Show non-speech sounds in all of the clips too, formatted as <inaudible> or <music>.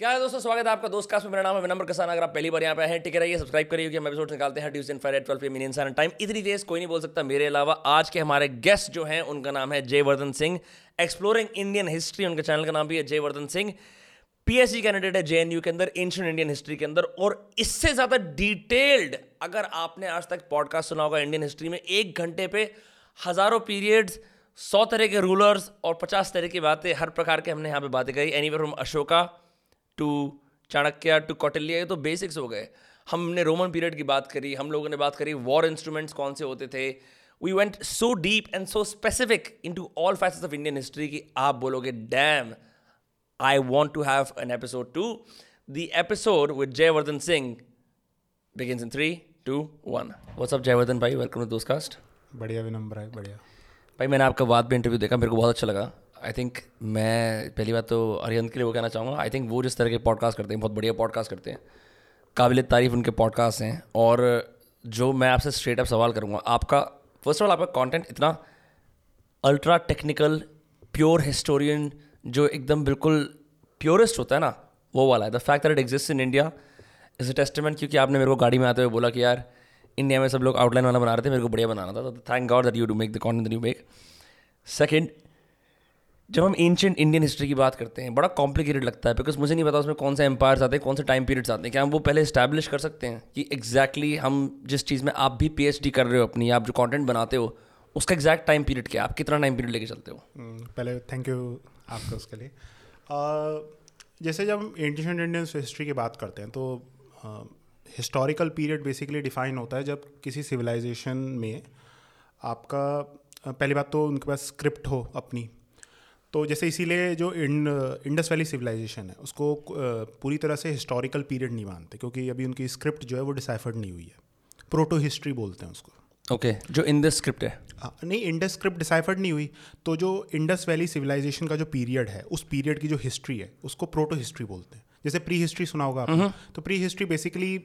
क्या है दोस्तों? स्वागत है आपका दोस्त कास्ट में। मेरा नाम है विनम्र कसान। अगर आप पहली बार यहाँ पे हैं टिके रहिए सब्सक्राइब करिए कि हम एपिसोड निकालते हैं ट्यूजन फाइव ट्वेल्व पी इंसान टाइम इतनी तेज कोई नहीं बोल सकता। मेरे अलावा आज के हमारे गेस्ट जो हैं, उनका नाम है Jaivardhan Singh. Exploring Indian history उनके चैनल का नाम भी है जयवर्धन सिंह। पीएचडी कैंडिडेट है जेएनयू के अंदर एंशियंट इंडियन हिस्ट्री के अंदर। और इससे ज़्यादा डिटेल्ड अगर आपने आज तक पॉडकास्ट सुना होगा इंडियन हिस्ट्री में, एक घंटे पे हज़ारों पीरियड्स सौ तरह के रूलर्स और पचास तरह की बातें, हर प्रकार के हमने यहाँ पे बातें करी। Any from Ashoka to Chanakya to Kautilya ये तो बेसिक्स हो गए। हमने रोमन पीरियड की बात करी हम लोगों ने बात करी वॉर इंस्ट्रूमेंट्स कौन से होते थे। We went so deep and so specific into all faces of Indian history कि आप बोलोगे damn I want to have an episode to the episode with Jaivardhan Singh begins in three, two, one. What's up, Jaivardhan भाई? Welcome to दोस्त cast बढ़िया विनम्र है बढ़िया। भाई मैंने आपका बात में इंटरव्यू देखा मेरे को बहुत अच्छा लगा। आई थिंक मैं पहली बात तो अरियंत के लिए वो कहना चाहूँगा आई थिंक वो जिस तरह के पॉडकास्ट करते हैं, बहुत बढ़िया पॉडकास्ट करते हैं काबिल तारीफ़ उनके पॉडकास्ट हैं और जो मैं आपसे स्ट्रेट अप सवाल करूँगा, आपका फ़र्स्ट ऑफ़ ऑल आपका कंटेंट इतना अल्ट्रा टेक्निकल प्योर हिस्टोरियन जो एकदम बिल्कुल प्योरेस्ट होता है ना, वो वाला है। The fact that it exist in India is a testament क्योंकि आपने मेरे को गाड़ी में आते हुए बोला कि यार इंडिया में सब लोग आउटलाइन वाला बना रहे थे, मेरे को बढ़िया बनाना था तो thank God that you do make the content that you make second जब हम एंशियंट इंडियन हिस्ट्री की बात करते हैं बड़ा कॉम्प्लिकेटेड लगता है बिकॉज़ मुझे नहीं पता उसमें कौन से एम्पायर्स आते हैं कौन से टाइम पीरियड्स आते हैं। क्या हम वो पहले इस्टेब्लिश कर सकते हैं कि एग्जैक्टली exactly हम जिस चीज़ में आप भी पीएचडी कर रहे हो अपनी आप जो कॉन्टेंट बनाते हो उसका एग्जैक्ट टाइम पीरियड क्या आप कितना टाइम पीरियड लेके चलते हो? हम्म, पहले थैंक यू आपका उसके लिए। जैसे जब हम एंशियंट इंडियन हिस्ट्री की बात करते हैं तो हिस्टोरिकल पीरियड बेसिकली डिफाइन होता है जब किसी सिविलाइजेशन में आपका पहली बात तो उनके पास स्क्रिप्ट हो अपनी तो जैसे इसीलिए जो इंडस वैली सिविलाइजेशन है उसको पूरी तरह से हिस्टोरिकल पीरियड नहीं मानते क्योंकि अभी उनकी स्क्रिप्ट जो है वो डिसाइफर्ड नहीं हुई है। प्रोटो हिस्ट्री बोलते हैं उसको। ओके okay, जो इंडस स्क्रिप्ट है। हाँ नहीं इंडस स्क्रिप्ट डिसाइफर्ड नहीं हुई तो जो इंडस वैली सिविलाइजेशन का जो पीरियड है उस पीरियड की जो हिस्ट्री है उसको प्रोटो हिस्ट्री बोलते हैं। जैसे प्री हिस्ट्री सुना होगा आपने। तो प्री हिस्ट्री बेसिकली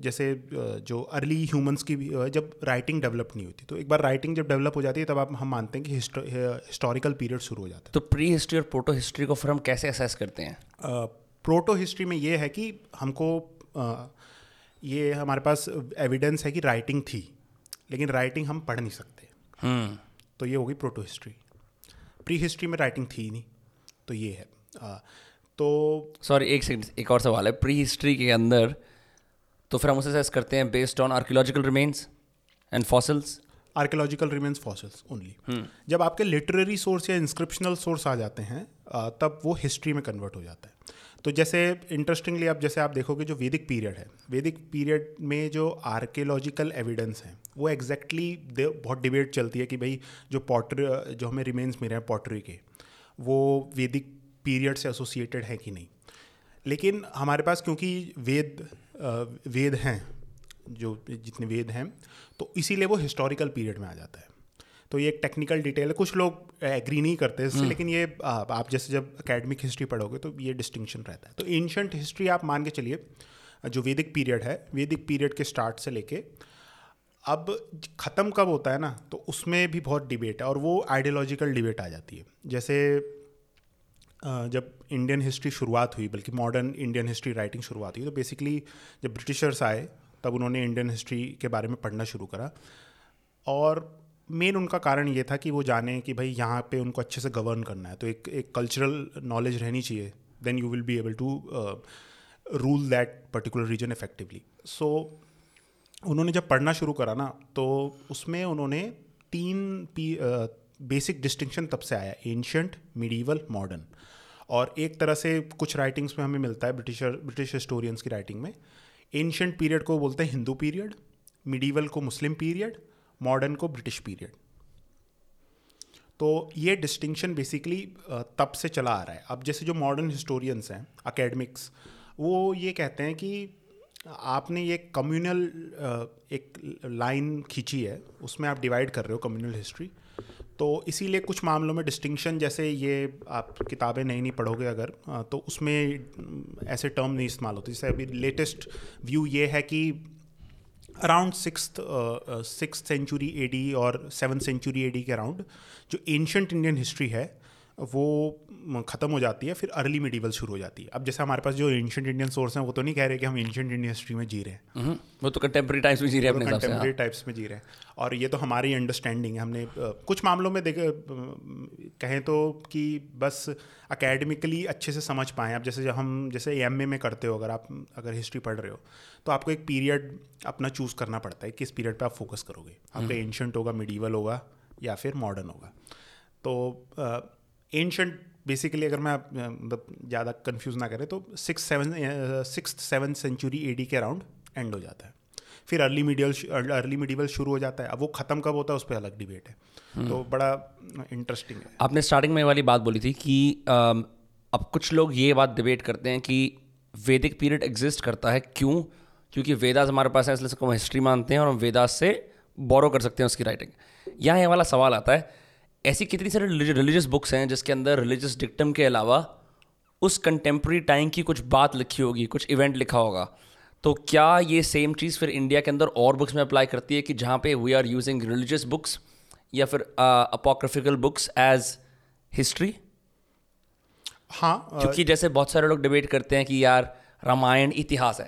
जैसे जो अर्ली ह्यूमंस की भी जब राइटिंग डेवलप नहीं होती तो एक बार राइटिंग जब डेवलप हो जाती है तब आप हम मानते हैं कि हिस्टोरिकल पीरियड शुरू हो जाता है। तो प्री हिस्ट्री और प्रोटो हिस्ट्री को फिर हम कैसे असेस करते हैं? प्रोटो हिस्ट्री में ये है कि हमको ये हमारे पास एविडेंस है कि राइटिंग थी लेकिन राइटिंग हम पढ़ नहीं सकते। हम्म। तो ये होगी प्रोटो हिस्ट्री प्री हिस्ट्री में राइटिंग थी नहीं तो ये है। आ, तो सॉरी एक सेकंड एक और सवाल है। प्री हिस्ट्री के अंदर तो फिर हम उसे असेस करते हैं based on archaeological remains and fossils archaeological remains fossils only जब आपके लिटरेरी सोर्स या इंस्क्रिप्शनल सोर्स आ जाते हैं तब वो हिस्ट्री में कन्वर्ट हो जाता है। तो जैसे इंटरेस्टिंगली आप जैसे आप देखोगे जो वैदिक पीरियड है वैदिक पीरियड में जो आर्कियोलॉजिकल एविडेंस हैं वो एग्जैक्टली exactly बहुत डिबेट चलती है कि भाई जो पॉटरी जो हमें रिमेन्स मिले हैं पॉटरी के वो वैदिक पीरियड से एसोसिएटेड है कि नहीं। लेकिन हमारे पास क्योंकि वेद वेद हैं जो जितने वेद हैं तो इसीलिए वो हिस्टोरिकल पीरियड में आ जाता है। तो ये एक टेक्निकल डिटेल है। कुछ लोग एग्री नहीं करते इससे हम्म। लेकिन ये आप जैसे जब अकेडमिक हिस्ट्री पढ़ोगे तो ये डिस्टिंक्शन रहता है। तो एंशंट हिस्ट्री आप मान के चलिए जो वैदिक पीरियड है वैदिक पीरियड के स्टार्ट से लेके अब ख़त्म कब होता है ना तो उसमें भी बहुत डिबेट है और वो आइडियोलॉजिकल डिबेट आ जाती है। जैसे जब इंडियन हिस्ट्री शुरुआत हुई, बल्कि मॉडर्न इंडियन हिस्ट्री राइटिंग शुरुआत हुई तो बेसिकली जब ब्रिटिशर्स आए, तब उन्होंने इंडियन हिस्ट्री के बारे में पढ़ना शुरू करा। और मेन उनका कारण ये था कि वो जाने कि भाई यहाँ पे उनको अच्छे से गवर्न करना है। तो एक एक कल्चरल नॉलेज रहनी चाहिए। Then you will be able to rule that particular region effectively so उन्होंने जब पढ़ना शुरू करा ना तो उसमें उन्होंने तीन पी बेसिक डिस्टिंक्शन तब से आया एंशंट मिडीवल मॉडर्न और एक तरह से कुछ राइटिंग्स में हमें मिलता है ब्रिटिशर ब्रिटिश हिस्टोरियंस की राइटिंग में। एंशंट पीरियड को बोलते हैं हिंदू पीरियड मिडीवल को मुस्लिम पीरियड मॉडर्न को ब्रिटिश पीरियड तो ये डिस्टिंक्शन बेसिकली तब से चला आ रहा है। अब जैसे जो मॉडर्न हिस्टोरियंस हैं अकेडमिक्स वो ये कहते हैं कि आपने ये कम्युनल एक लाइन खींची है, उसमें आप डिवाइड कर रहे हो कम्युनल हिस्ट्री तो इसीलिए कुछ मामलों में डिस्टिंक्शन जैसे ये आप किताबें नई नहीं पढ़ोगे अगर तो उसमें ऐसे टर्म नहीं इस्तेमाल होते। जैसे अभी लेटेस्ट व्यू ये है कि around six six century AD और सेवन सेंचुरी एडी के अराउंड जो एंशंट इंडियन हिस्ट्री है वो ख़त्म हो जाती है फिर अर्ली मिडीवल शुरू हो जाती है। अब जैसे हमारे पास जो एंशंट इंडियन सोर्स हैं वो तो नहीं कह रहे कि हम एंशंट इंडियन हिस्ट्री में जी रहे हैं। हम्म, वो तो कंटेम्प्रेरी टाइप्स में जी रहे हैं अपने कंटेम्प्रेरी टाइप्स में जी रहे हैं। और ये तो हमारी अंडरस्टैंडिंग है हमने कुछ मामलों में देखे कहें तो कि बस अकेडमिकली अच्छे से समझ पाएँ अब जैसे जब हम जैसे एम में करते हो अगर आप अगर हिस्ट्री पढ़ रहे हो तो आपको एक पीरियड अपना चूज़ करना पड़ता है किस पीरियड पर आप फोकस करोगे। आपका एंशंट होगा मिडीवल होगा या फिर मॉडर्न होगा। तो एंशंट बेसिकली अगर मैं मतलब ज़्यादा कंफ्यूज ना करें तो six seven six seven century AD के अराउंड एंड हो जाता है। फिर अर्ली मीडियल अर्ली मिडीवल शुरू हो जाता है। अब वो ख़त्म कब होता है उस पर अलग डिबेट है। तो बड़ा इंटरेस्टिंग है। आपने स्टार्टिंग में वाली बात बोली थी कि अब कुछ लोग ये बात डिबेट करते हैं कि वैदिक पीरियड एग्जिस्ट करता है क्यों? क्योंकि वेदास हमारे पास है इसलिए हम हिस्ट्री मानते हैं और हम वेदास से बोरो कर सकते हैं उसकी राइटिंग यहाँ ये वाला सवाल आता है ऐसी कितनी सारी रिलीजियस बुक्स हैं जिसके अंदर रिलीजियस डिक्टम के अलावा उस कंटेम्प्रेरी टाइम की कुछ बात लिखी होगी कुछ इवेंट लिखा होगा। तो क्या ये सेम चीज़ फिर इंडिया के अंदर और बुक्स में अप्लाई करती है कि जहाँ पे we are using religious books या फिर अपोक्राफिकल बुक्स एज हिस्ट्री हाँ अ, क्योंकि जैसे बहुत सारे लोग डिबेट करते हैं कि यार रामायण इतिहास है।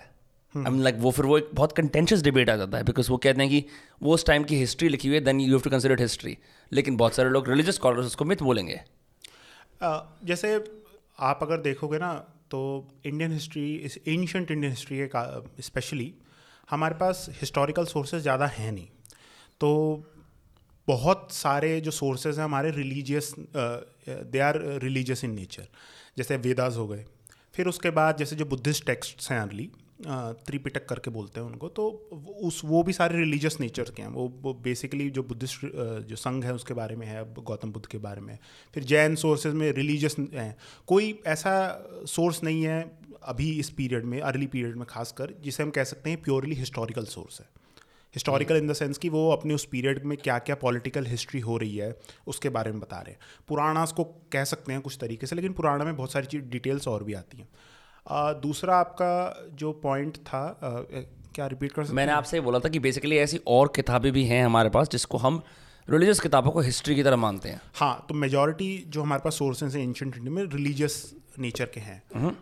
आई मीन लाइक वो फिर वो एक बहुत कंटेंशियस डिबेट आ जाता है बिकॉज़ वो कहते हैं कि वो उस टाइम की हिस्ट्री लिखी हुई है then you have to consider history लेकिन बहुत सारे लोग रिलीजियस स्कॉलर्स उसको मिथ बोलेंगे। जैसे आप अगर देखोगे ना तो इंडियन हिस्ट्री इस एंशंट इंडियन हिस्ट्री के स्पेशली हमारे पास हिस्टोरिकल सोर्सेज ज़्यादा हैं नहीं। तो बहुत सारे जो सोर्सेज हैं हमारे religious they are religious in nature जैसे वेदास हो गए। फिर उसके बाद जैसे जो बुद्धिस्ट टेक्स्ट्स हैं अर्ली त्रिपिटक करके बोलते हैं उनको तो उस वो भी सारे रिलीजियस नेचर के हैं। वो वो बेसिकली जो बुद्धिस्ट जो संघ है उसके बारे में है गौतम बुद्ध के बारे में। फिर जैन सोर्सेज में रिलीजियस हैं। कोई ऐसा सोर्स नहीं है अभी इस पीरियड में अर्ली पीरियड में खासकर जिसे हम कह सकते हैं प्योरली हिस्टोरिकल सोर्स है। हिस्टोरिकल इन द सेंस कि वो अपने उस पीरियड में क्या क्या पॉलिटिकल हिस्ट्री हो रही है उसके बारे में बता रहे हैं। पुराणास को कह सकते हैं कुछ तरीके से लेकिन पुराणा में बहुत सारी चीज़ डिटेल्स और भी आती हैं। अ, दूसरा आपका जो पॉइंट था अ, क्या रिपीट कर सकते मैंने आपसे ये बोला था कि बेसिकली ऐसी और किताबें भी हैं हमारे पास जिसको हम रिलीजियस किताबों को हिस्ट्री की तरह मानते हैं। हाँ तो मेजॉरिटी जो हमारे पास सोर्सेज हैं एंशंट इंडिया में रिलीजियस नेचर के हैं।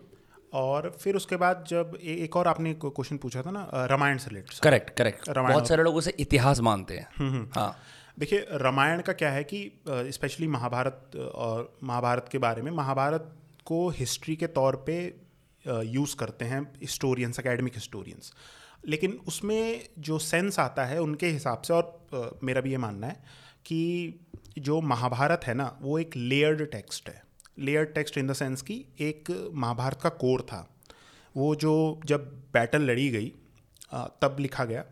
और फिर उसके बाद जब ए, एक और आपने क्वेश्चन पूछा था ना रामायण से रिलेटेड करेक्ट करेक्ट रामायण बहुत सारे लोग उसे इतिहास मानते हैं। हाँ। देखिए रामायण का क्या है कि स्पेशली महाभारत और महाभारत के बारे में महाभारत को हिस्ट्री के तौर पे यूज़ करते हैं हिस्टोरियंस एकेडमिक हिस्टोरियंस लेकिन उसमें जो सेंस आता है उनके हिसाब से और मेरा भी ये मानना है कि जो महाभारत है ना वो एक लेयर्ड टेक्स्ट है। Layered text in the sense कि एक महाभारत का कोर था। वो जो जब बैटल लड़ी गई तब लिखा गया।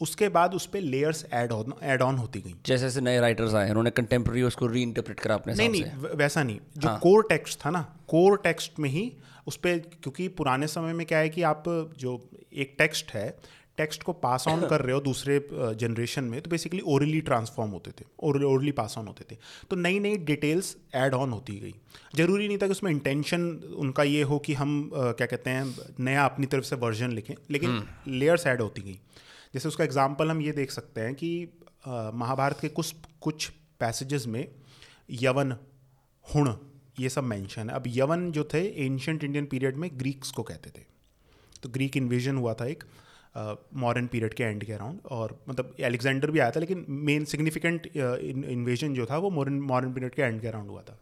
उसके बाद उस पर layers add on add on होती गई। जैसे जैसे नए राइटर्स आए उन्होंने कंटेम्प्रेरी उसको री इंटरप्रेट करा अपने नहीं नहीं वैसा नहीं। जो कोर टेक्स्ट था ना कोर टेक्स्ट में ही उस पर क्योंकि पुराने समय में क्या है कि आप जो एक टेक्स्ट है टेक्स्ट को पास ऑन कर रहे हो दूसरे जनरेशन में तो बेसिकली ओरली ट्रांसफॉर्म होते थे और ओरली पास ऑन होते थे। तो नई नई डिटेल्स ऐड ऑन होती गई। ज़रूरी नहीं था कि उसमें इंटेंशन उनका ये हो कि हम क्या कहते हैं नया अपनी तरफ़ से वर्जन लिखें लेकिन लेयर्स ऐड होती गई। जैसे उसका एग्ज़ाम्पल हम ये देख सकते हैं कि महाभारत के कुछ कुछ पैसेजेस में यवन हुण ये सब मेंशन है। अब यवन जो थे एंशंट इंडियन पीरियड में ग्रीक्स को कहते थे। तो ग्रीक इन्वेजन हुआ था एक मॉडर्न uh, पीरियड के एंड के अराउंड और मतलब एलेक्जेंडर भी आया था लेकिन मेन सिग्निफिकेंट इन्वेजन जो था वो मॉडर्न मॉडर्न पीरियड के एंड के अराउंड हुआ था।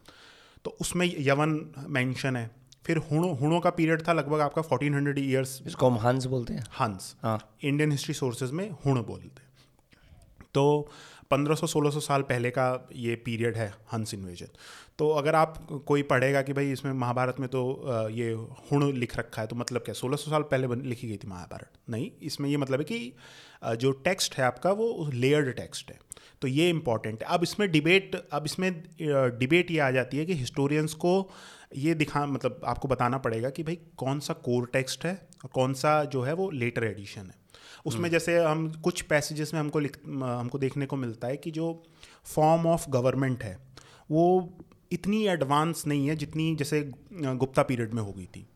तो उसमें यवन मेंशन है। फिर हुणों हुणों का पीरियड था लगभग आपका 1400 हंड्रेड ईयर्स जिसको हम हंस बोलते हैं। हंस हाँ। इंडियन हिस्ट्री सोर्सेज में हुण बोलते हैं। तो 1500-1600 साल पहले का ये पीरियड है हंस इन्वेजन। तो अगर आप कोई पढ़ेगा कि भाई इसमें महाभारत में तो ये हुण लिख रखा है तो मतलब क्या? 1600 साल पहले लिखी गई थी महाभारत। नहीं, इसमें ये मतलब है कि जो टेक्स्ट है आपका वो लेयर्ड टेक्स्ट है। तो ये इंपॉर्टेंट है। अब इसमें डिबेट, अब इसमें डिबेट ये आ जाती है कि हिस्टोरियंस को ये दिखा मतलब आपको बताना पड़ेगा कि भाई कौन सा कोर टेक्स्ट है और कौन सा जो है वो लेटर एडिशन है। उसमें जैसे हम कुछ पैसेजेस में हमको लिख हमको देखने को मिलता है कि जो फॉर्म ऑफ़ गवर्नमेंट है वो इतनी एडवांस नहीं है जितनी जैसे गुप्ता पीरियड में हो गई थी।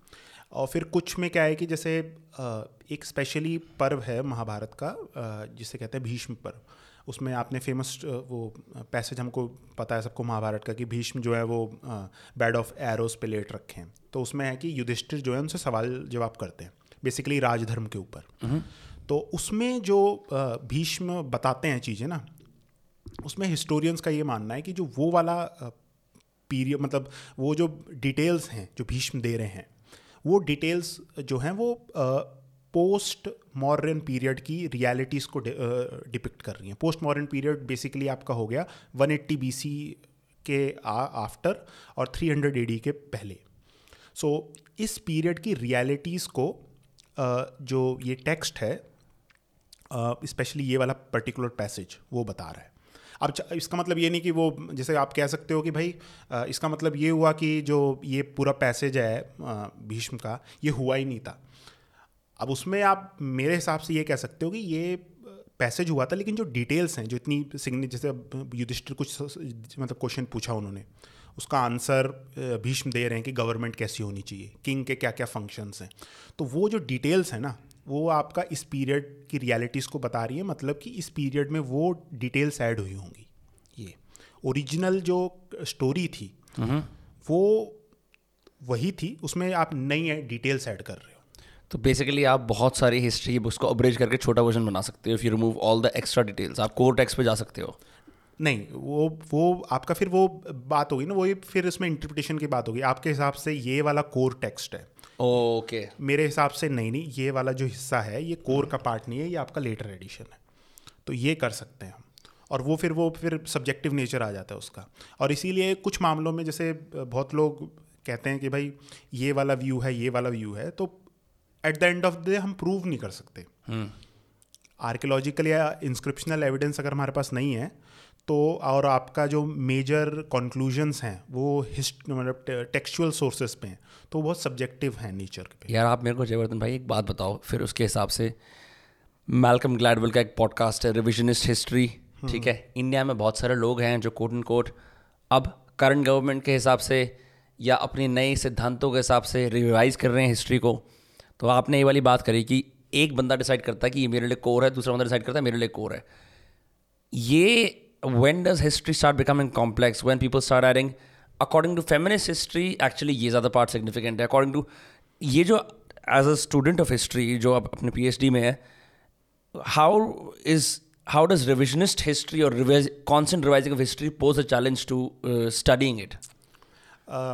और फिर कुछ में क्या है कि जैसे एक स्पेशली पर्व है महाभारत का जिसे कहते हैं भीष्म पर्व। उसमें आपने फ़ेमस वो पैसेज हमको पता है सबको महाभारत का कि भीष्म जो है वो बेड ऑफ़ एरोस पे लेट रखे हैं। तो उसमें है कि युधिष्ठिर जो है उनसे सवाल जवाब करते हैं बेसिकली राजधर्म के ऊपर। तो उसमें जो भीष्म बताते हैं चीज़ें ना उसमें हिस्टोरियंस का ये मानना है कि जो वो वाला पीरियड मतलब वो जो डिटेल्स हैं जो भीष्म दे रहे हैं वो डिटेल्स जो हैं वो पोस्ट मॉडर्न पीरियड की रियलिटीज़ को डिपिक्ट कर रही हैं। पोस्ट मॉडर्न पीरियड बेसिकली आपका हो गया 180 एट्टी बी के आफ्टर और 300 हंड्रेड के पहले। सो so, इस पीरियड की रियलिटीज़ को जो ये टेक्स्ट है स्पेशली ये वाला पर्टिकुलर पैसेज वो बता रहा है। अब इसका मतलब ये नहीं कि वो, जैसे आप कह सकते हो कि भाई इसका मतलब ये हुआ कि जो ये पूरा पैसेज है भीष्म का, ये हुआ ही नहीं था। अब उसमें आप मेरे हिसाब से ये कह सकते हो कि ये पैसेज हुआ था, लेकिन जो डिटेल्स हैं, जो इतनी सिग्नि जैसे युधिष्ठिर कुछ मतलब क्वेश्चन पूछा उन्होंने, उसका आंसर भीष्म दे रहे हैं कि गवर्नमेंट कैसी होनी चाहिए किंग के क्या क्या फ़ंक्शंस हैं। तो वो जो डिटेल्स हैं ना वो आपका इस पीरियड की रियलिटीज़ को बता रही है मतलब कि इस पीरियड में वो डिटेल्स ऐड हुई होंगी। ये ओरिजिनल जो स्टोरी थी वो वही थी उसमें आप नई डिटेल्स ऐड कर रहे हो। तो बेसिकली आप बहुत सारी हिस्ट्री उसको अब्रेज करके छोटा वर्जन बना सकते हो if you remove all the extra details आप कोर टेक्स्ट पे जा सकते हो। नहीं वो वो आपका फिर वो बात होगी ना वही फिर इसमें इंटरप्रिटेशन की बात होगी। आपके हिसाब से ये वाला कोर टेक्स्ट है। Okay okay. मेरे हिसाब से नहीं नहीं ये वाला जो हिस्सा है ये कोर का पार्ट नहीं है ये आपका लेटर एडिशन है। तो ये कर सकते हैं हम। और वो फिर वो फिर सब्जेक्टिव नेचर आ जाता है उसका। और इसीलिए कुछ मामलों में जैसे बहुत लोग कहते हैं कि भाई ये वाला व्यू है ये वाला व्यू है तो at the end of the day हम प्रूव नहीं कर सकते। आर्कियोलॉजिकल या इंस्क्रिप्शनल एविडेंस अगर हमारे पास नहीं है तो और आपका जो मेजर कंक्लूजन्स हैं वो हिस्ट मतलब टेक्सचुअल सोर्सेज पे हैं तो बहुत सब्जेक्टिव हैं नेचर पे। यार आप मेरे को जयवर्धन भाई एक बात बताओ फिर उसके हिसाब से मैलकम ग्लैडवेल का एक पॉडकास्ट है रिविजनिस्ट हिस्ट्री ठीक है? इंडिया में बहुत सारे लोग हैं जो कोट एंड कोट अब करंट गवर्नमेंट के हिसाब से या अपने नए सिद्धांतों के हिसाब से रिवाइज कर रहे हैं हिस्ट्री को तो आपने ये वाली बात करी कि एक बंदा डिसाइड करता है कि ये मेरे लिए कोर है दूसरा बंदा डिसाइड करता है मेरे लिए कोर है। ये when does history start becoming complex? When people start adding, according to feminist history, actually ये ज़्यादा पार्ट सिग्निफिकेंट है according to, ये जो as a student of history जो आप अपने पी में है how is how does revisionist history और constant revising of history pose a challenge to studying it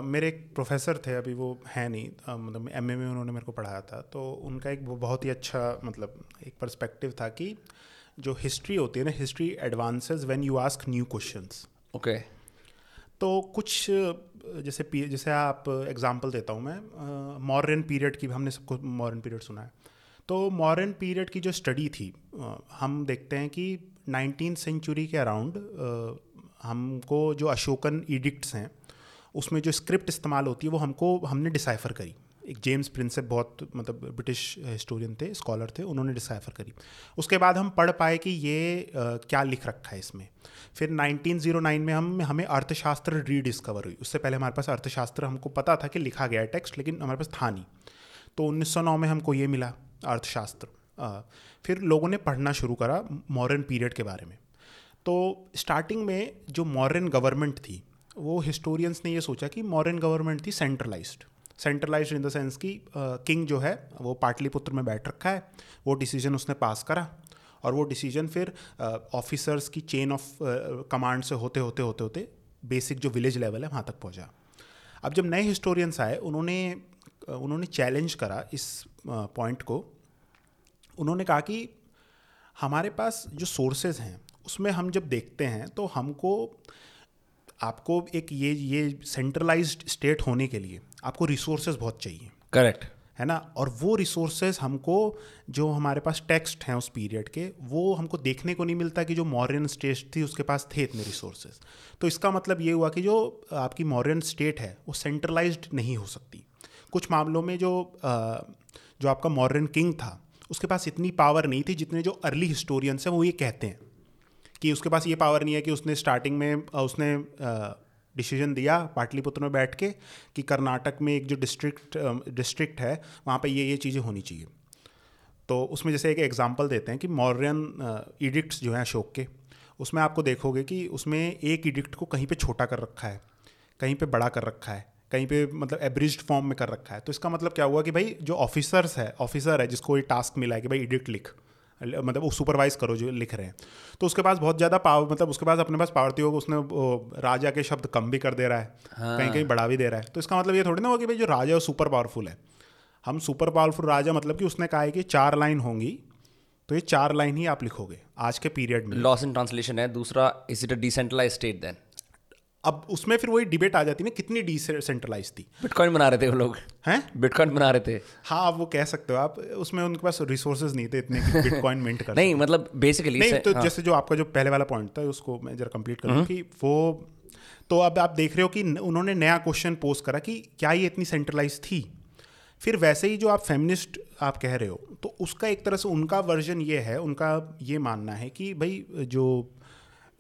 मेरे एक प्रोफेसर थे, अभी वो हैं नहीं मतलब एम में उन्होंने मेरे को पढ़ाया था तो उनका एक बहुत ही अच्छा मतलब एक पर्सपेक्टिव था कि जो हिस्ट्री होती है ना history advances when you ask new questions okay तो कुछ जैसे जैसे आप एग्जांपल देता हूँ मैं मॉडर्न पीरियड की हमने सबको मॉडर्न पीरियड सुना है। तो मॉडर्न पीरियड की जो स्टडी थी हम देखते हैं कि नाइनटीन सेंचुरी के अराउंड हमको जो अशोकन इडिक्ट्स हैं उसमें जो स्क्रिप्ट इस्तेमाल होती है वो हमको हमने डिसाइफर करी। एक जेम्स प्रिंसेप बहुत मतलब ब्रिटिश हिस्टोरियन थे स्कॉलर थे उन्होंने डिसाइफर करी। उसके बाद हम पढ़ पाए कि ये आ, क्या लिख रखा है इसमें। फिर 1909 में हम हमें अर्थशास्त्र रीडिस्कवर हुई। उससे पहले हमारे पास अर्थशास्त्र हमको पता था कि लिखा गया टेक्स्ट लेकिन हमारे पास था नहीं। तो 1909 में हमको ये मिला अर्थशास्त्र। फिर लोगों ने पढ़ना शुरू करा मॉडर्न पीरियड के बारे में। तो स्टार्टिंग में जो मॉडर्न गवर्नमेंट थी वो हिस्टोरियंस ने ये सोचा कि मॉडर्न गवर्नमेंट थी centralized centralize in the sense कि किंग जो है, वो पाटलिपुत्र में बैठ रखा है, वो डिसीज़न उसने पास करा और वो डिसीज़न फिर ऑफिसर्स की चेन ऑफ़ कमांड से होते होते होते होते बेसिक जो विलेज लेवल है, वहाँ तक पहुँचा। अब जब नए हिस्टोरियंस आए, उन्होंने उन्होंने चैलेंज करा इस पॉइंट को। उन्होंने कहा कि हमारे पास जो सोर्सेज हैं, उसमें हम जब देखते हैं तो हमको, आपको एक ये ये सेंट्रलाइज्ड स्टेट होने के लिए आपको रिसोर्सेज बहुत चाहिए। करेक्ट है ना? और वो रिसोर्सेज हमको जो हमारे पास टेक्स्ट हैं उस पीरियड के वो हमको देखने को नहीं मिलता कि जो मॉडर्न स्टेट थी उसके पास थे इतने रिसोर्सेज तो इसका मतलब ये हुआ कि जो आपकी मॉडर्न स्टेट है वो सेंट्रलाइज्ड नहीं हो सकती। कुछ मामलों में जो जो आपका मॉडर्न किंग था उसके पास इतनी पावर नहीं थी जितने जो अर्ली हिस्टोरियंस हैं वो ये कहते हैं कि उसके पास ये पावर नहीं है कि उसने स्टार्टिंग में उसने डिसीज़न दिया पाटलिपुत्र में बैठ के कि कर्नाटक में एक जो डिस्ट्रिक्ट डिस्ट्रिक्ट है, वहाँ पे ये ये चीज़ें होनी चाहिए। तो उसमें जैसे एक एग्जांपल देते हैं कि मौर्यन इडिक्ट्स जो हैं अशोक के, उसमें आपको देखोगे कि उसमें एक इडिक्ट को कहीं पे छोटा कर रखा है, कहीं पे बड़ा कर रखा है, कहीं पे मतलब एब्रिज्ड फॉर्म में कर रखा है। तो इसका मतलब क्या हुआ कि भाई जो ऑफिसर्स है ऑफिसर है जिसको ये टास्क मिला है कि भाई इडिक्ट लिख मतलब वो सुपरवाइज करो जो लिख रहे हैं। तो उसके पास बहुत ज़्यादा पावर मतलब उसके पास अपने पास पावर थी होगा उसने राजा के शब्द कम भी कर दे रहा है हाँ। कहीं कहीं बढ़ा भी दे रहा है। तो इसका मतलब ये थोड़ी ना होगा कि भाई जो राजा है वो सुपर पावरफुल है। हम सुपर पावरफुल राजा मतलब कि उसने कहा है कि चार लाइन होंगी तो ये चार लाइन ही आप लिखोगे आज के पीरियड में। लॉस इन ट्रांसलेशन है दूसरा is it a decentralize state then अब उसमें फिर वही डिबेट आ जाती है ना कितनी डिसेंट्रलाइज थी। बिटकॉइन बना रहे थे वो लोग। हैं? बिटकॉइन बना रहे थे। हाँ आप वो कह सकते हो आप उसमें उनके पास रिसोर्सेज नहीं थे इतने कि <laughs> बिटकॉइन मिंट कर नहीं मतलब बेसिकली नहीं तो हाँ. जैसे जो आपका जो पहले वाला पॉइंट था उसको मैं जरा कंप्लीट करूँ हम्म। कि वो तो अब आप देख रहे हो कि उन्होंने नया क्वेश्चन पोज करा कि क्या ये इतनी सेंट्रलाइज थी? फिर वैसे ही जो आप फेमिनिस्ट आप कह रहे हो तो उसका एक तरह से उनका वर्जन ये है उनका ये मानना है कि भाई जो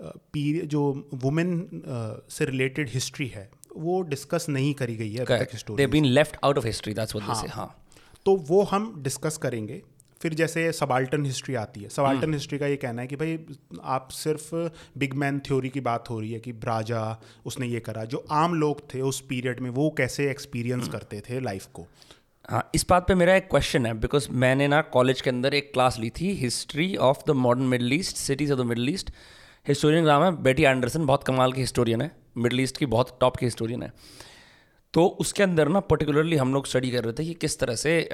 पीर जो वुमेन से रिलेटेड हिस्ट्री है वो डिस्कस नहीं करी गई है अभी तक they history been left out of history that's what they say हाँ। तो वो हम डिस्कस करेंगे। फिर जैसे सबाल्टन हिस्ट्री आती है सबाल्टन हिस्ट्री का ये कहना है कि भाई आप सिर्फ़ बिग मैन थ्योरी की बात हो रही है कि राजा उसने ये करा जो आम लोग थे उस पीरियड में वो कैसे एक्सपीरियंस करते थे लाइफ को? हाँ इस बात पे मेरा एक क्वेश्चन है बिकॉज़ मैंने ना कॉलेज के अंदर एक क्लास ली थी history of the modern middle east cities of the middle east historian नाम है बेटी एंडरसन बहुत कमाल की हिस्टोरियन है, मिडल ईस्ट की बहुत टॉप की हिस्टोरियन है। तो उसके अंदर ना पर्टिकुलरली हम लोग स्टडी कर रहे थे कि किस तरह से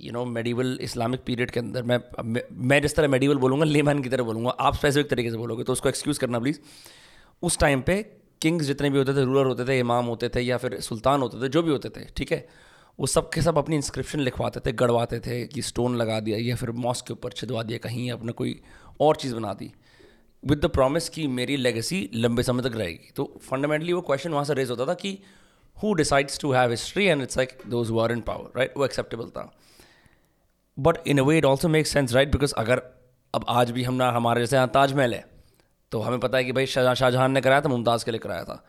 you know medieval Islamic period के अंदर मैं, मैं- जिस तरह मेडिवल बोलूँगा लेमैन की तरह बोलूँगा, आप स्पेसिफिक तरीके से बोलोगे तो उसको एक्सक्यूज़ करना प्लीज़ उस टाइम पे किंग्स जितने भी होते थे रूलर होते थे इमाम होते थे, या फिर सुल्तान होते थे, जो भी होते थे, ठीक है? वो सब के सब अपनी इंस्क्रिप्शन लिखवाते थे गड़वाते थे कि स्टोन लगा दिया या फिर मॉस्क के ऊपर छिदवा दिया, कहीं अपना कोई और चीज़ बना दी। विद द प्रॉमिस कि मेरी लेगेसी लंबे समय तक रहेगी। तो फंडामेंटली वो क्वेश्चन वहाँ से रेज होता था कि who decides to have history and it's like those were in power right वो एक्सेप्टेबल था। But in a way it also make sense right because अगर अब आज भी हम ना हमारे जैसे यहाँ ताजमहल है तो हमें पता है कि भाई शाह शाहजहां ने कराया था, मुमताज़ के लिए कराया था।